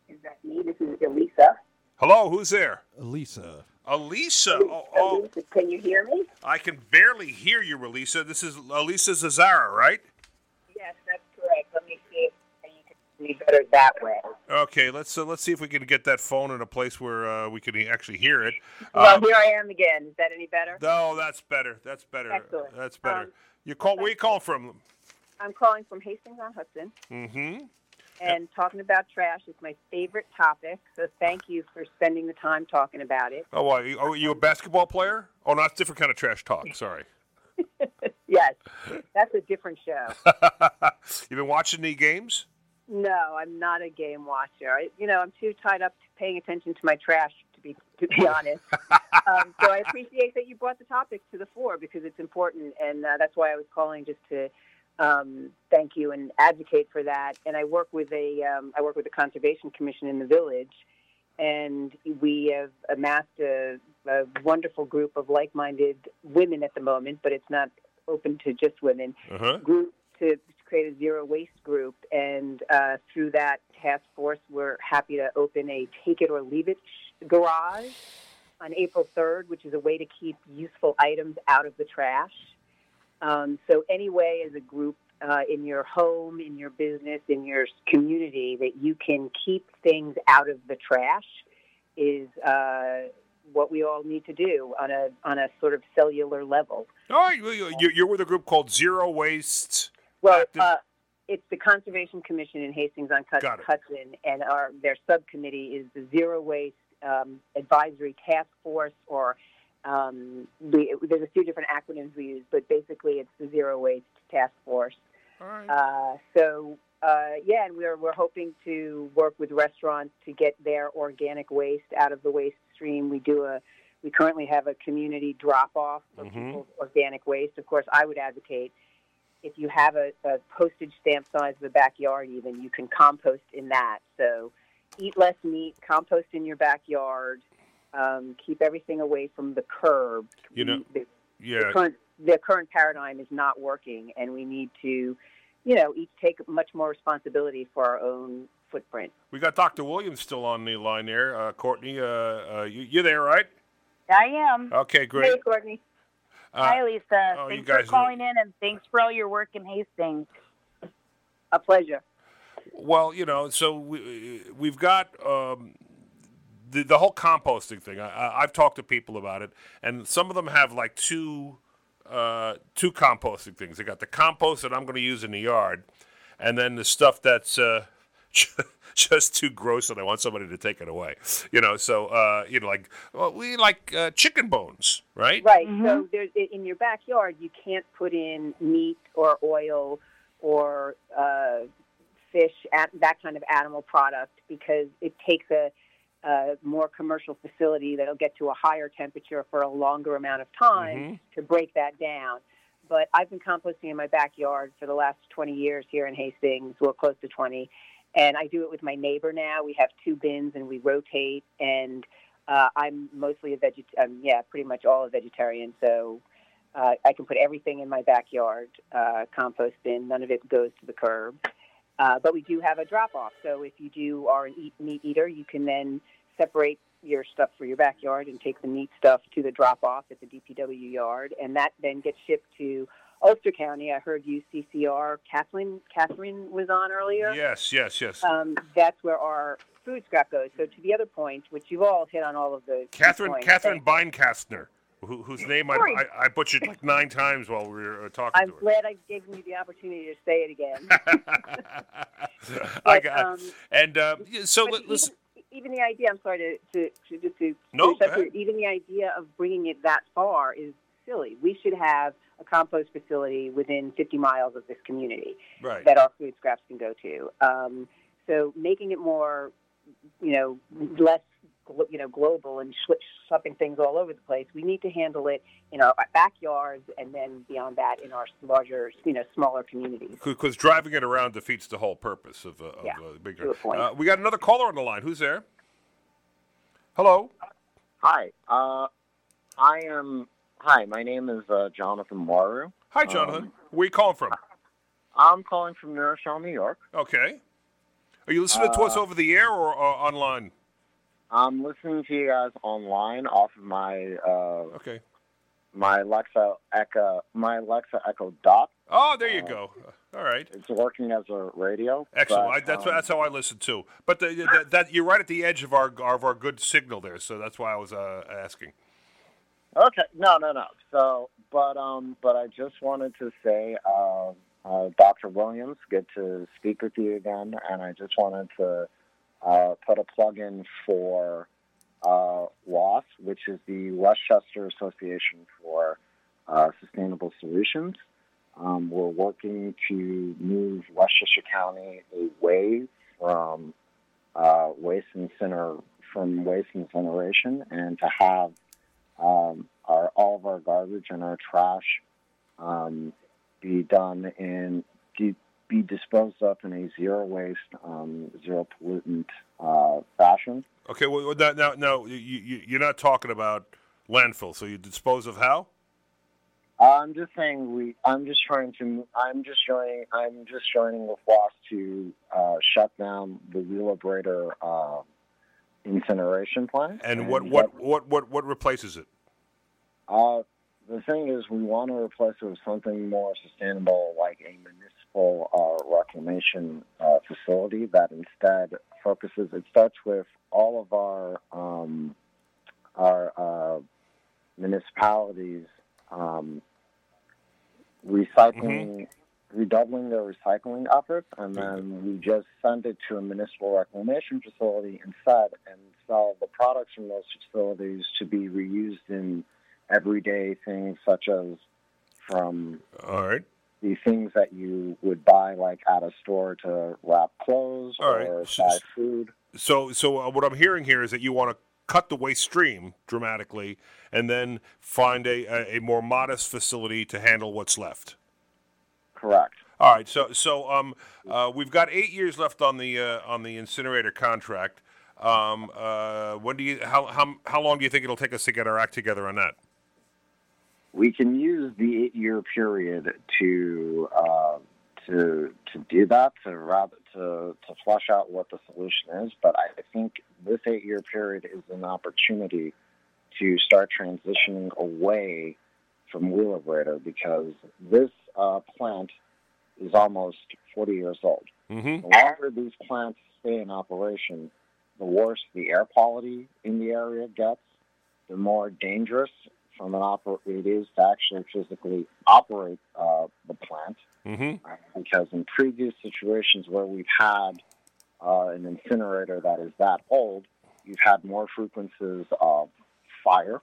Is that me? This is Elisa. Hello, who's there? Elisa. Elisa. Oh, oh, Elisa, can you hear me? I can barely hear you, Elisa. This is Elisa Zazara, right? Yes, that's correct. Let me see if you can see me better that way. Okay, let's uh, let's see if we can get that phone in a place where uh, we can actually hear it. well, Um, here I am again. Is that any better? no, that's better. That's better. Excellent. That's better. Um, you call? Where you call from? I'm calling from Hastings on Hudson, Mm-hmm. and talking about trash is my favorite topic. So thank you for spending the time talking about it. Oh, are You- Oh, you a basketball player? Oh, no, it's different kind of trash talk. Sorry. Yes, that's a different show. You've been watching any games? No, I'm not a game watcher. I, you know, I'm too tied up to paying attention to my trash to be to be honest. um, so I appreciate that you brought the topic to the fore because it's important, and uh, that's why I was calling just to um, thank you and advocate for that. And I work with a um, I work with the conservation commission in the village, and we have amassed a, a wonderful group of like-minded women at the moment, but it's not open to just women Uh-huh. group to create a zero waste group, and uh, through that task force, we're happy to open a take it or leave it garage on April 3rd, which is a way to keep useful items out of the trash. Um, so, any way as a group uh, in your home, in your business, in your community that you can keep things out of the trash is uh, what we all need to do on a on a sort of cellular level. Oh, you- you- you're with a group called Zero Waste. Well, uh, it's the Conservation Commission in Hastings on Hudson, Hudson, and our their subcommittee is the Zero Waste um, Advisory Task Force, or um, we, there's a few different acronyms we use, but basically it's the Zero Waste Task Force. Uh, so uh, yeah, and we're we're hoping to work with restaurants to get their organic waste out of the waste stream. We do a we currently have a community drop off of Mhm. people's organic waste. Of course, I would advocate if you have a, a postage stamp size of a backyard, even you can compost in that. So eat less meat, compost in your backyard, um, keep everything away from the curb. You know, the, yeah. the current the current paradigm is not working, and we need to, you know, each take much more responsibility for our own footprint. We got Dr. Williams still on the line there. Uh, Courtney, uh, uh, you, you there, right? I am. Okay, great. Hey, Courtney. Uh, Hi, Lisa. oh, thanks for calling in, and thanks for all your work in Hastings. A pleasure. Well, you know, so we, we've got um, the the whole composting thing. I, I, I've talked to people about it, and some of them have like two uh, two composting things. They got the compost that I'm going to use in the yard, and then the stuff that's uh, just too gross, and I want somebody to take it away. You know, so uh, you know, like well, we like uh, chicken bones, right? Right. So there's, in your backyard, you can't put in meat or oil or uh, fish, at that kind of animal product, because it takes a, a more commercial facility that'll get to a higher temperature for a longer amount of time Mhm. to break that down. But I've been composting in my backyard for the last 20 years here in Hastings, well, close to 20. And I do it with my neighbor now. We have two bins and we rotate. And uh, I'm mostly a veget, um, yeah, pretty much all a vegetarian. So uh, I can put everything in my backyard uh, compost bin. None of it goes to the curb. Uh, but we do have a drop off. So if you do are an eat, meat eater, you can then separate your stuff for your backyard and take the meat stuff to the drop off at the DPW yard, and that then gets shipped to Ulster County. I heard UCCR. Kathleen Katherine was on earlier. Yes, yes, yes. Um, that's where our food scrap goes. So to the other point, which you've all hit on all of the key Catherine points, Katherine Beinkastner, who, whose name I, I, I butchered like nine times while we were uh, talking I'm to her. glad I gave you the opportunity to say it again. I got um, and uh, so but let- listen. even, the idea, I'm sorry to, to, to just to, No, to go separate- ahead. even the idea of bringing it that far is silly. We should have a compost facility within 50 miles of this community Right. that our food scraps can go to. Um, so making it more, you know, less, you know, global and sh- shupping things all over the place. We need to handle it in our backyards and then beyond that in our larger, you know, smaller communities. Because driving it around defeats the whole purpose of, uh, of Yeah, uh, big. a point. Uh, we got another caller on the line. Who's there? Hello. Hi. Uh, I am. Hi, my name is uh, Jonathan Waru. Hi, Jonathan. Um, Where you calling from? I'm calling from New Rochelle, New York. Okay. Are you listening to us Uh, over the air or uh, online? I'm listening to you guys online off of my uh, okay my Alexa Echo my Alexa Echo Dot. Oh, there you go. All right. It's working as a radio. Excellent. but, I, that's um, that's how I listen too. But the, the, that you're right at the edge of our of our good signal there, so that's why I was uh, asking. Okay, no, no, no. So, but um, but I just wanted to say, uh, uh, Dr. Williams, good to speak with you again, and I just wanted to uh, put a plug in for uh, WASS, which is the Westchester Association for uh, Sustainable Solutions. Um, we're working to move Westchester County away from uh, waste incinerator from waste incineration and to have um, our all of our garbage and our trash um, be done in be disposed of in a zero waste, um, zero pollutant uh, fashion. Okay. Well, now now, now you, you you're not talking about landfill, so you dispose of how? I'm just saying we. I'm just trying to. I'm just joining. I'm just joining with WASS to uh, shut down the Wheelabrator uh, incineration plant. And what what what what what replaces it? Uh, the thing is, we want to replace it with something more sustainable, like a municipal uh, reclamation uh, facility that instead focuses. It starts with all of our um, our uh, municipalities um, recycling, redoubling their recycling efforts, and then we just send it to a municipal reclamation facility instead, and sell the products from those facilities to be reused in everyday things such as from all right the things that you would buy like at a store to wrap clothes All right. or S- buy food. So, so uh, what I'm hearing here is that you want to cut the waste stream dramatically, and then find a, a, a more modest facility to handle what's left. Correct. All right. So, so um, uh, we've got eight years left on the uh, on the incinerator contract. Um, uh, when do you how, how how long do you think it'll take us to get our act together on that? We can use the eight-year period to uh, to to do that to rather to to flush out what the solution is. But I think this eight-year period is an opportunity to start transitioning away from Wheelabrator because this uh, plant is almost 40 years old. Mm-hmm. The longer these plants stay in operation, the worse the air quality in the area gets, the more dangerous from an oper- it is to actually physically operate uh, the plant. Mm-hmm. Because in previous situations where we've had uh, an incinerator that is that old, you've had more frequencies of fire.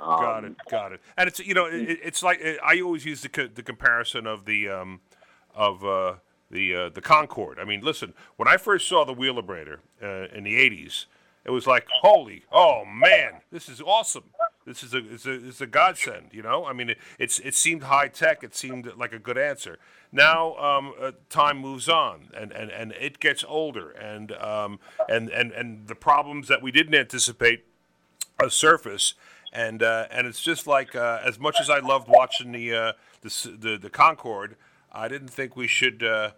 Um, Got it. Got it. And it's you know it, it- it's like I always use the co- the comparison of the um, of uh, the uh, the Concorde. I mean, listen, when I first saw the Wheelabrator uh, in the '80s, it was like, holy, oh man, this is awesome. This is a it's a, it's a godsend. You know, I mean, it, it's it seemed high tech. It seemed like a good answer. Now um, uh, time moves on, and, and, and it gets older, and um, and and and the problems that we didn't anticipate surface, and uh, and it's just like uh, as much as I loved watching the uh, the, the the Concorde, I didn't think we should uh,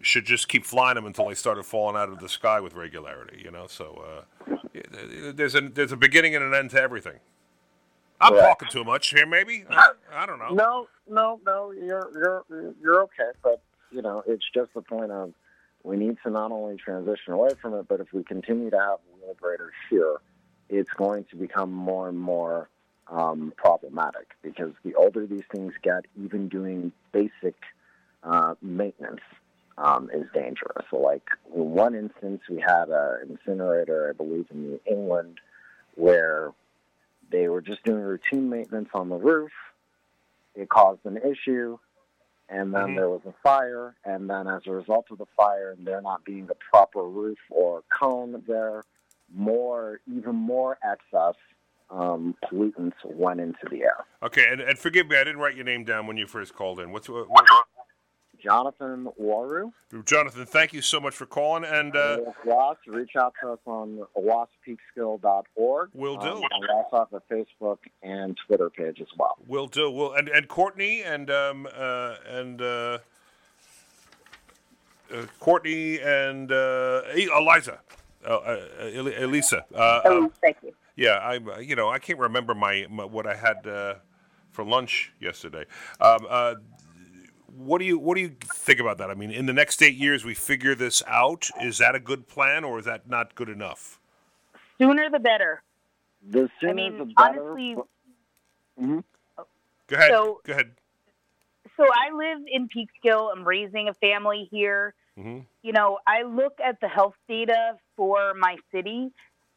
should just keep flying them until they started falling out of the sky with regularity. You know, so uh, there's a there's a beginning and an end to everything. I'm Correct. talking too much here, maybe. I, I don't know. No, no, no. You're you're you're okay, but you know it's just the point of we need to not only transition away from it, but if we continue to have Wheelabrator here, it's going to become more and more um, problematic because the older these things get, even doing basic uh, maintenance um, is dangerous. So, like in one instance, we had an incinerator, I believe, in New England, where they were just doing routine maintenance on the roof. It caused an issue, and then Mhm. there was a fire. And then, as a result of the fire, and there not being the proper roof or cone there, more, even more excess um, pollutants went into the air. Okay, and, and forgive me, I didn't write your name down when you first called in. What's what, Jonathan Waru. Jonathan? Thank you so much for calling, and uh, Ross, reach out to us on wasspeekskill.org. Will do. Um, and we also have a Facebook and Twitter page as well. We'll do. We'll and, and Courtney and um uh, and uh, uh, Courtney and uh, Eliza, uh, uh, El- Elisa. Uh, Oh, um, thank you. yeah, I uh, you know I can't remember my, my what I had uh, for lunch yesterday. Um, uh, what do you what do you think about that? I mean, in the next eight years, we figure this out. Is that a good plan, or is that not good enough? Sooner the better. The I sooner mean, the better. I mean, honestly, Mhm. Go ahead. So- Go ahead. so I live in Peekskill. I'm raising a family here. Hmm you know, I look at the health data for my city,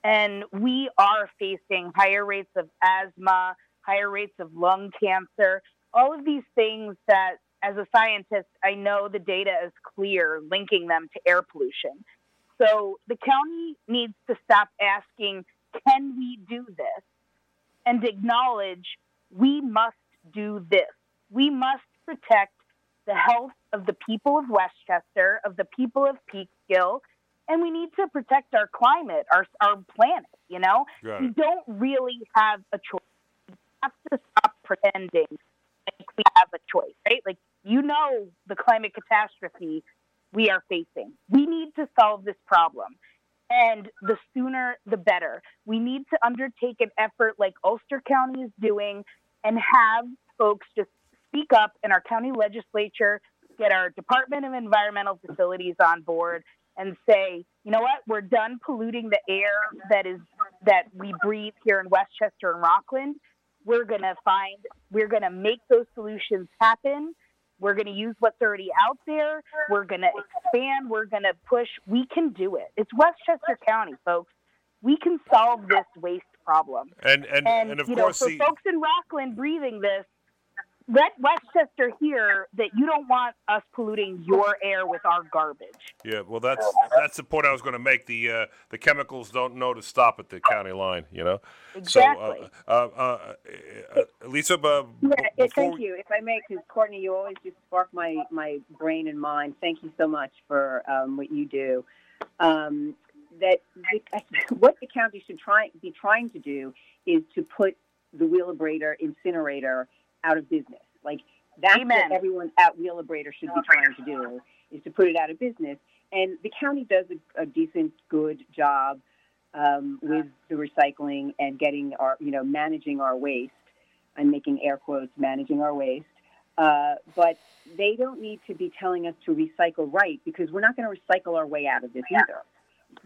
and we are facing higher rates of asthma, higher rates of lung cancer, all of these things that, as a scientist, I know the data is clear linking them to air pollution. So the county needs to stop asking, can we do this? And acknowledge we must do this. We must protect the health of the people of Westchester, of the people of Peekskill, and we need to protect our climate, our our planet. You know, we don't really have a choice. We have to stop pretending like we have a choice, right? Like you know, the climate catastrophe we are facing. We need to solve this problem. And the sooner the better. We need to undertake an effort like Ulster County is doing and have folks just speak up in our county legislature, get our Department of Environmental Facilities on board, and say, you know what, we're done polluting the air that is that we breathe here in Westchester and Rockland. We're gonna find, we're gonna make those solutions happen. We're going to use what's already out there. We're going to expand. We're going to push. We can do it. It's Westchester County, folks. We can solve this waste problem. And and and, of you course, know, for the, folks in Rockland breathing this, let Westchester hear that you don't want us polluting your air with our garbage. yeah. Well, that's that's the point I was going to make. The uh, the chemicals don't know to stop at the county line. You know. Exactly. So, uh, uh, uh, uh, Lisa, uh, Yeah, b- thank you. If I may, because Courtney, you always just spark my my brain and mind. Thank you so much for um, what you do. Um, that the, what the county should try be trying to do is to put the Wheelabrator incinerator out of business. Like that's Amen. what everyone at Wheelabrator should be trying to do is to put it out of business. And the county does a, a decent, good job um, with the recycling and getting our, you know, managing our waste. I'm making air quotes, managing our waste. Uh, but they don't need to be telling us to recycle right because we're not going to recycle our way out of this either.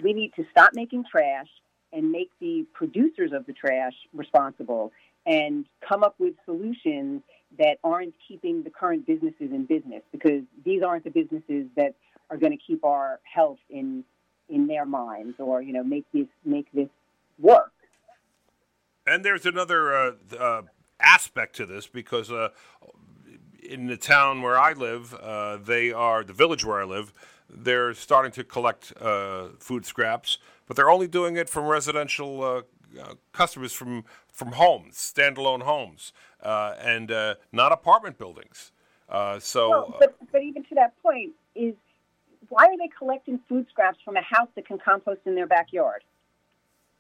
We need to stop making trash and make the producers of the trash responsible and come up with solutions that aren't keeping the current businesses in business because these aren't the businesses that are going to keep our health in in their minds or you know make this make this work. And there's another uh, uh, aspect to this because uh, in the town where I live, uh, they are the village where I live. They're starting to collect uh, food scraps, but they're only doing it from residential uh, uh, customers from from homes, standalone homes, uh, and uh, not apartment buildings. Uh, so. Well, but, but even to that point, is why are they collecting food scraps from a house that can compost in their backyard?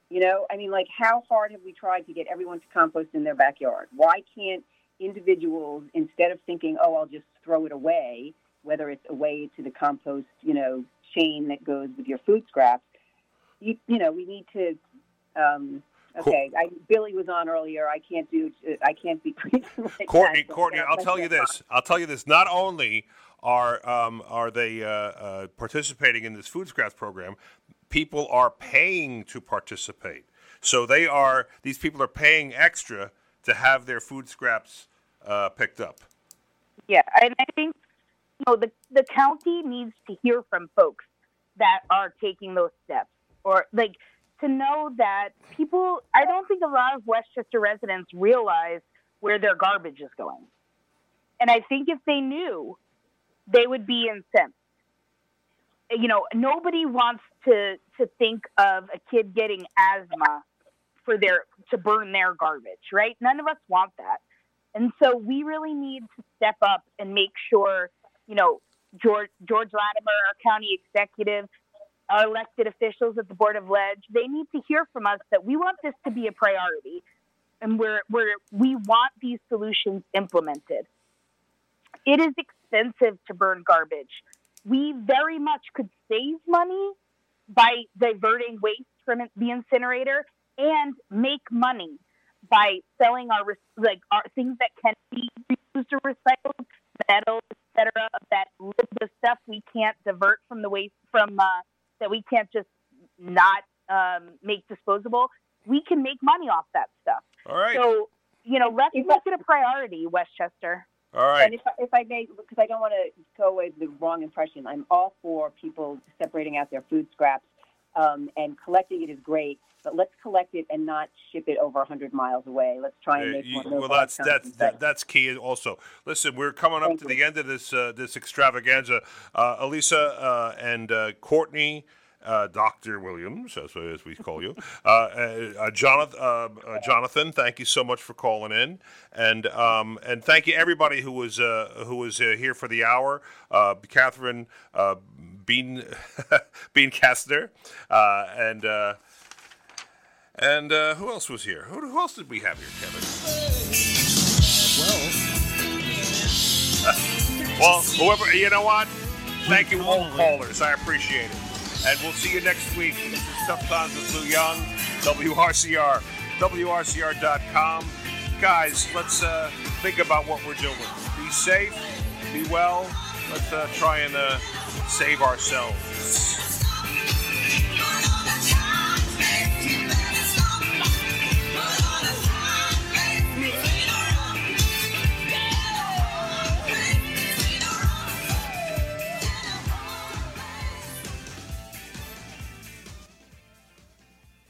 You know, I mean, like, how hard have we tried to get everyone to compost in their backyard? Why can't individuals, instead of thinking, oh, I'll just throw it away, whether it's away to the compost, you know, chain that goes with your food scraps, you, you know, we need to. Um, okay, I, Billy was on earlier. I can't do. I can't be like Courtney, that, Courtney, I'll tell you this. I'll tell you this. Not only are um, are they uh, uh, participating in this food scraps program, people are paying to participate. So they are these people are paying extra to have their food scraps uh, picked up. Yeah, and I think you know the the county needs to hear from folks that are taking those steps, or like to know that people. I don't think a lot of Westchester residents realize where their garbage is going, and I think if they knew, they would be incensed. You know, nobody wants to to think of a kid getting asthma for their to burn their garbage, right? None of us want that. And so we really need to step up and make sure, you know, George George Latimer, our county executive, our elected officials at the Board of Ledge, they need to hear from us that we want this to be a priority and we're, we're, we want these solutions implemented. It is expensive to burn garbage. We very much could save money by diverting waste from the incinerator and make money by selling our like our things that can be reused or recycled, metals, etc. Of that the stuff we can't divert from the waste from uh, that we can't just not um, make disposable. We can make money off that stuff. All right. So you know, let's make it a priority, Westchester. All right. And if, I- if I may, because I don't want to go away with the wrong impression, I'm all for people separating out their food scraps um, and collecting it is great, but let's collect it and not ship it over 100 miles away. Let's try and Uh, make you- one well, that's that's that, that's key. Also, listen, we're coming up to the end of this uh, this extravaganza. Uh, Elisa uh, and uh, Courtney. Uh, Dr. Williams, as, as we call you, uh, uh, uh, Jonathan, uh, uh, Jonathan, thank you so much for calling in, and um, and thank you everybody who was uh, who was uh, here for the hour. Uh, Katherine uh, Bean Bean Kastner, uh, and uh, and uh, who else was here? Who, who else did we have here, Kevin? well, whoever, you know what? Thank you, all callers. I appreciate it. And we'll see you next week. This is Tough Times with Lou Young, WRCR, WRCR.com. guys, let's uh, think about what we're doing. Be safe, be well. Let's uh, try and uh, save ourselves.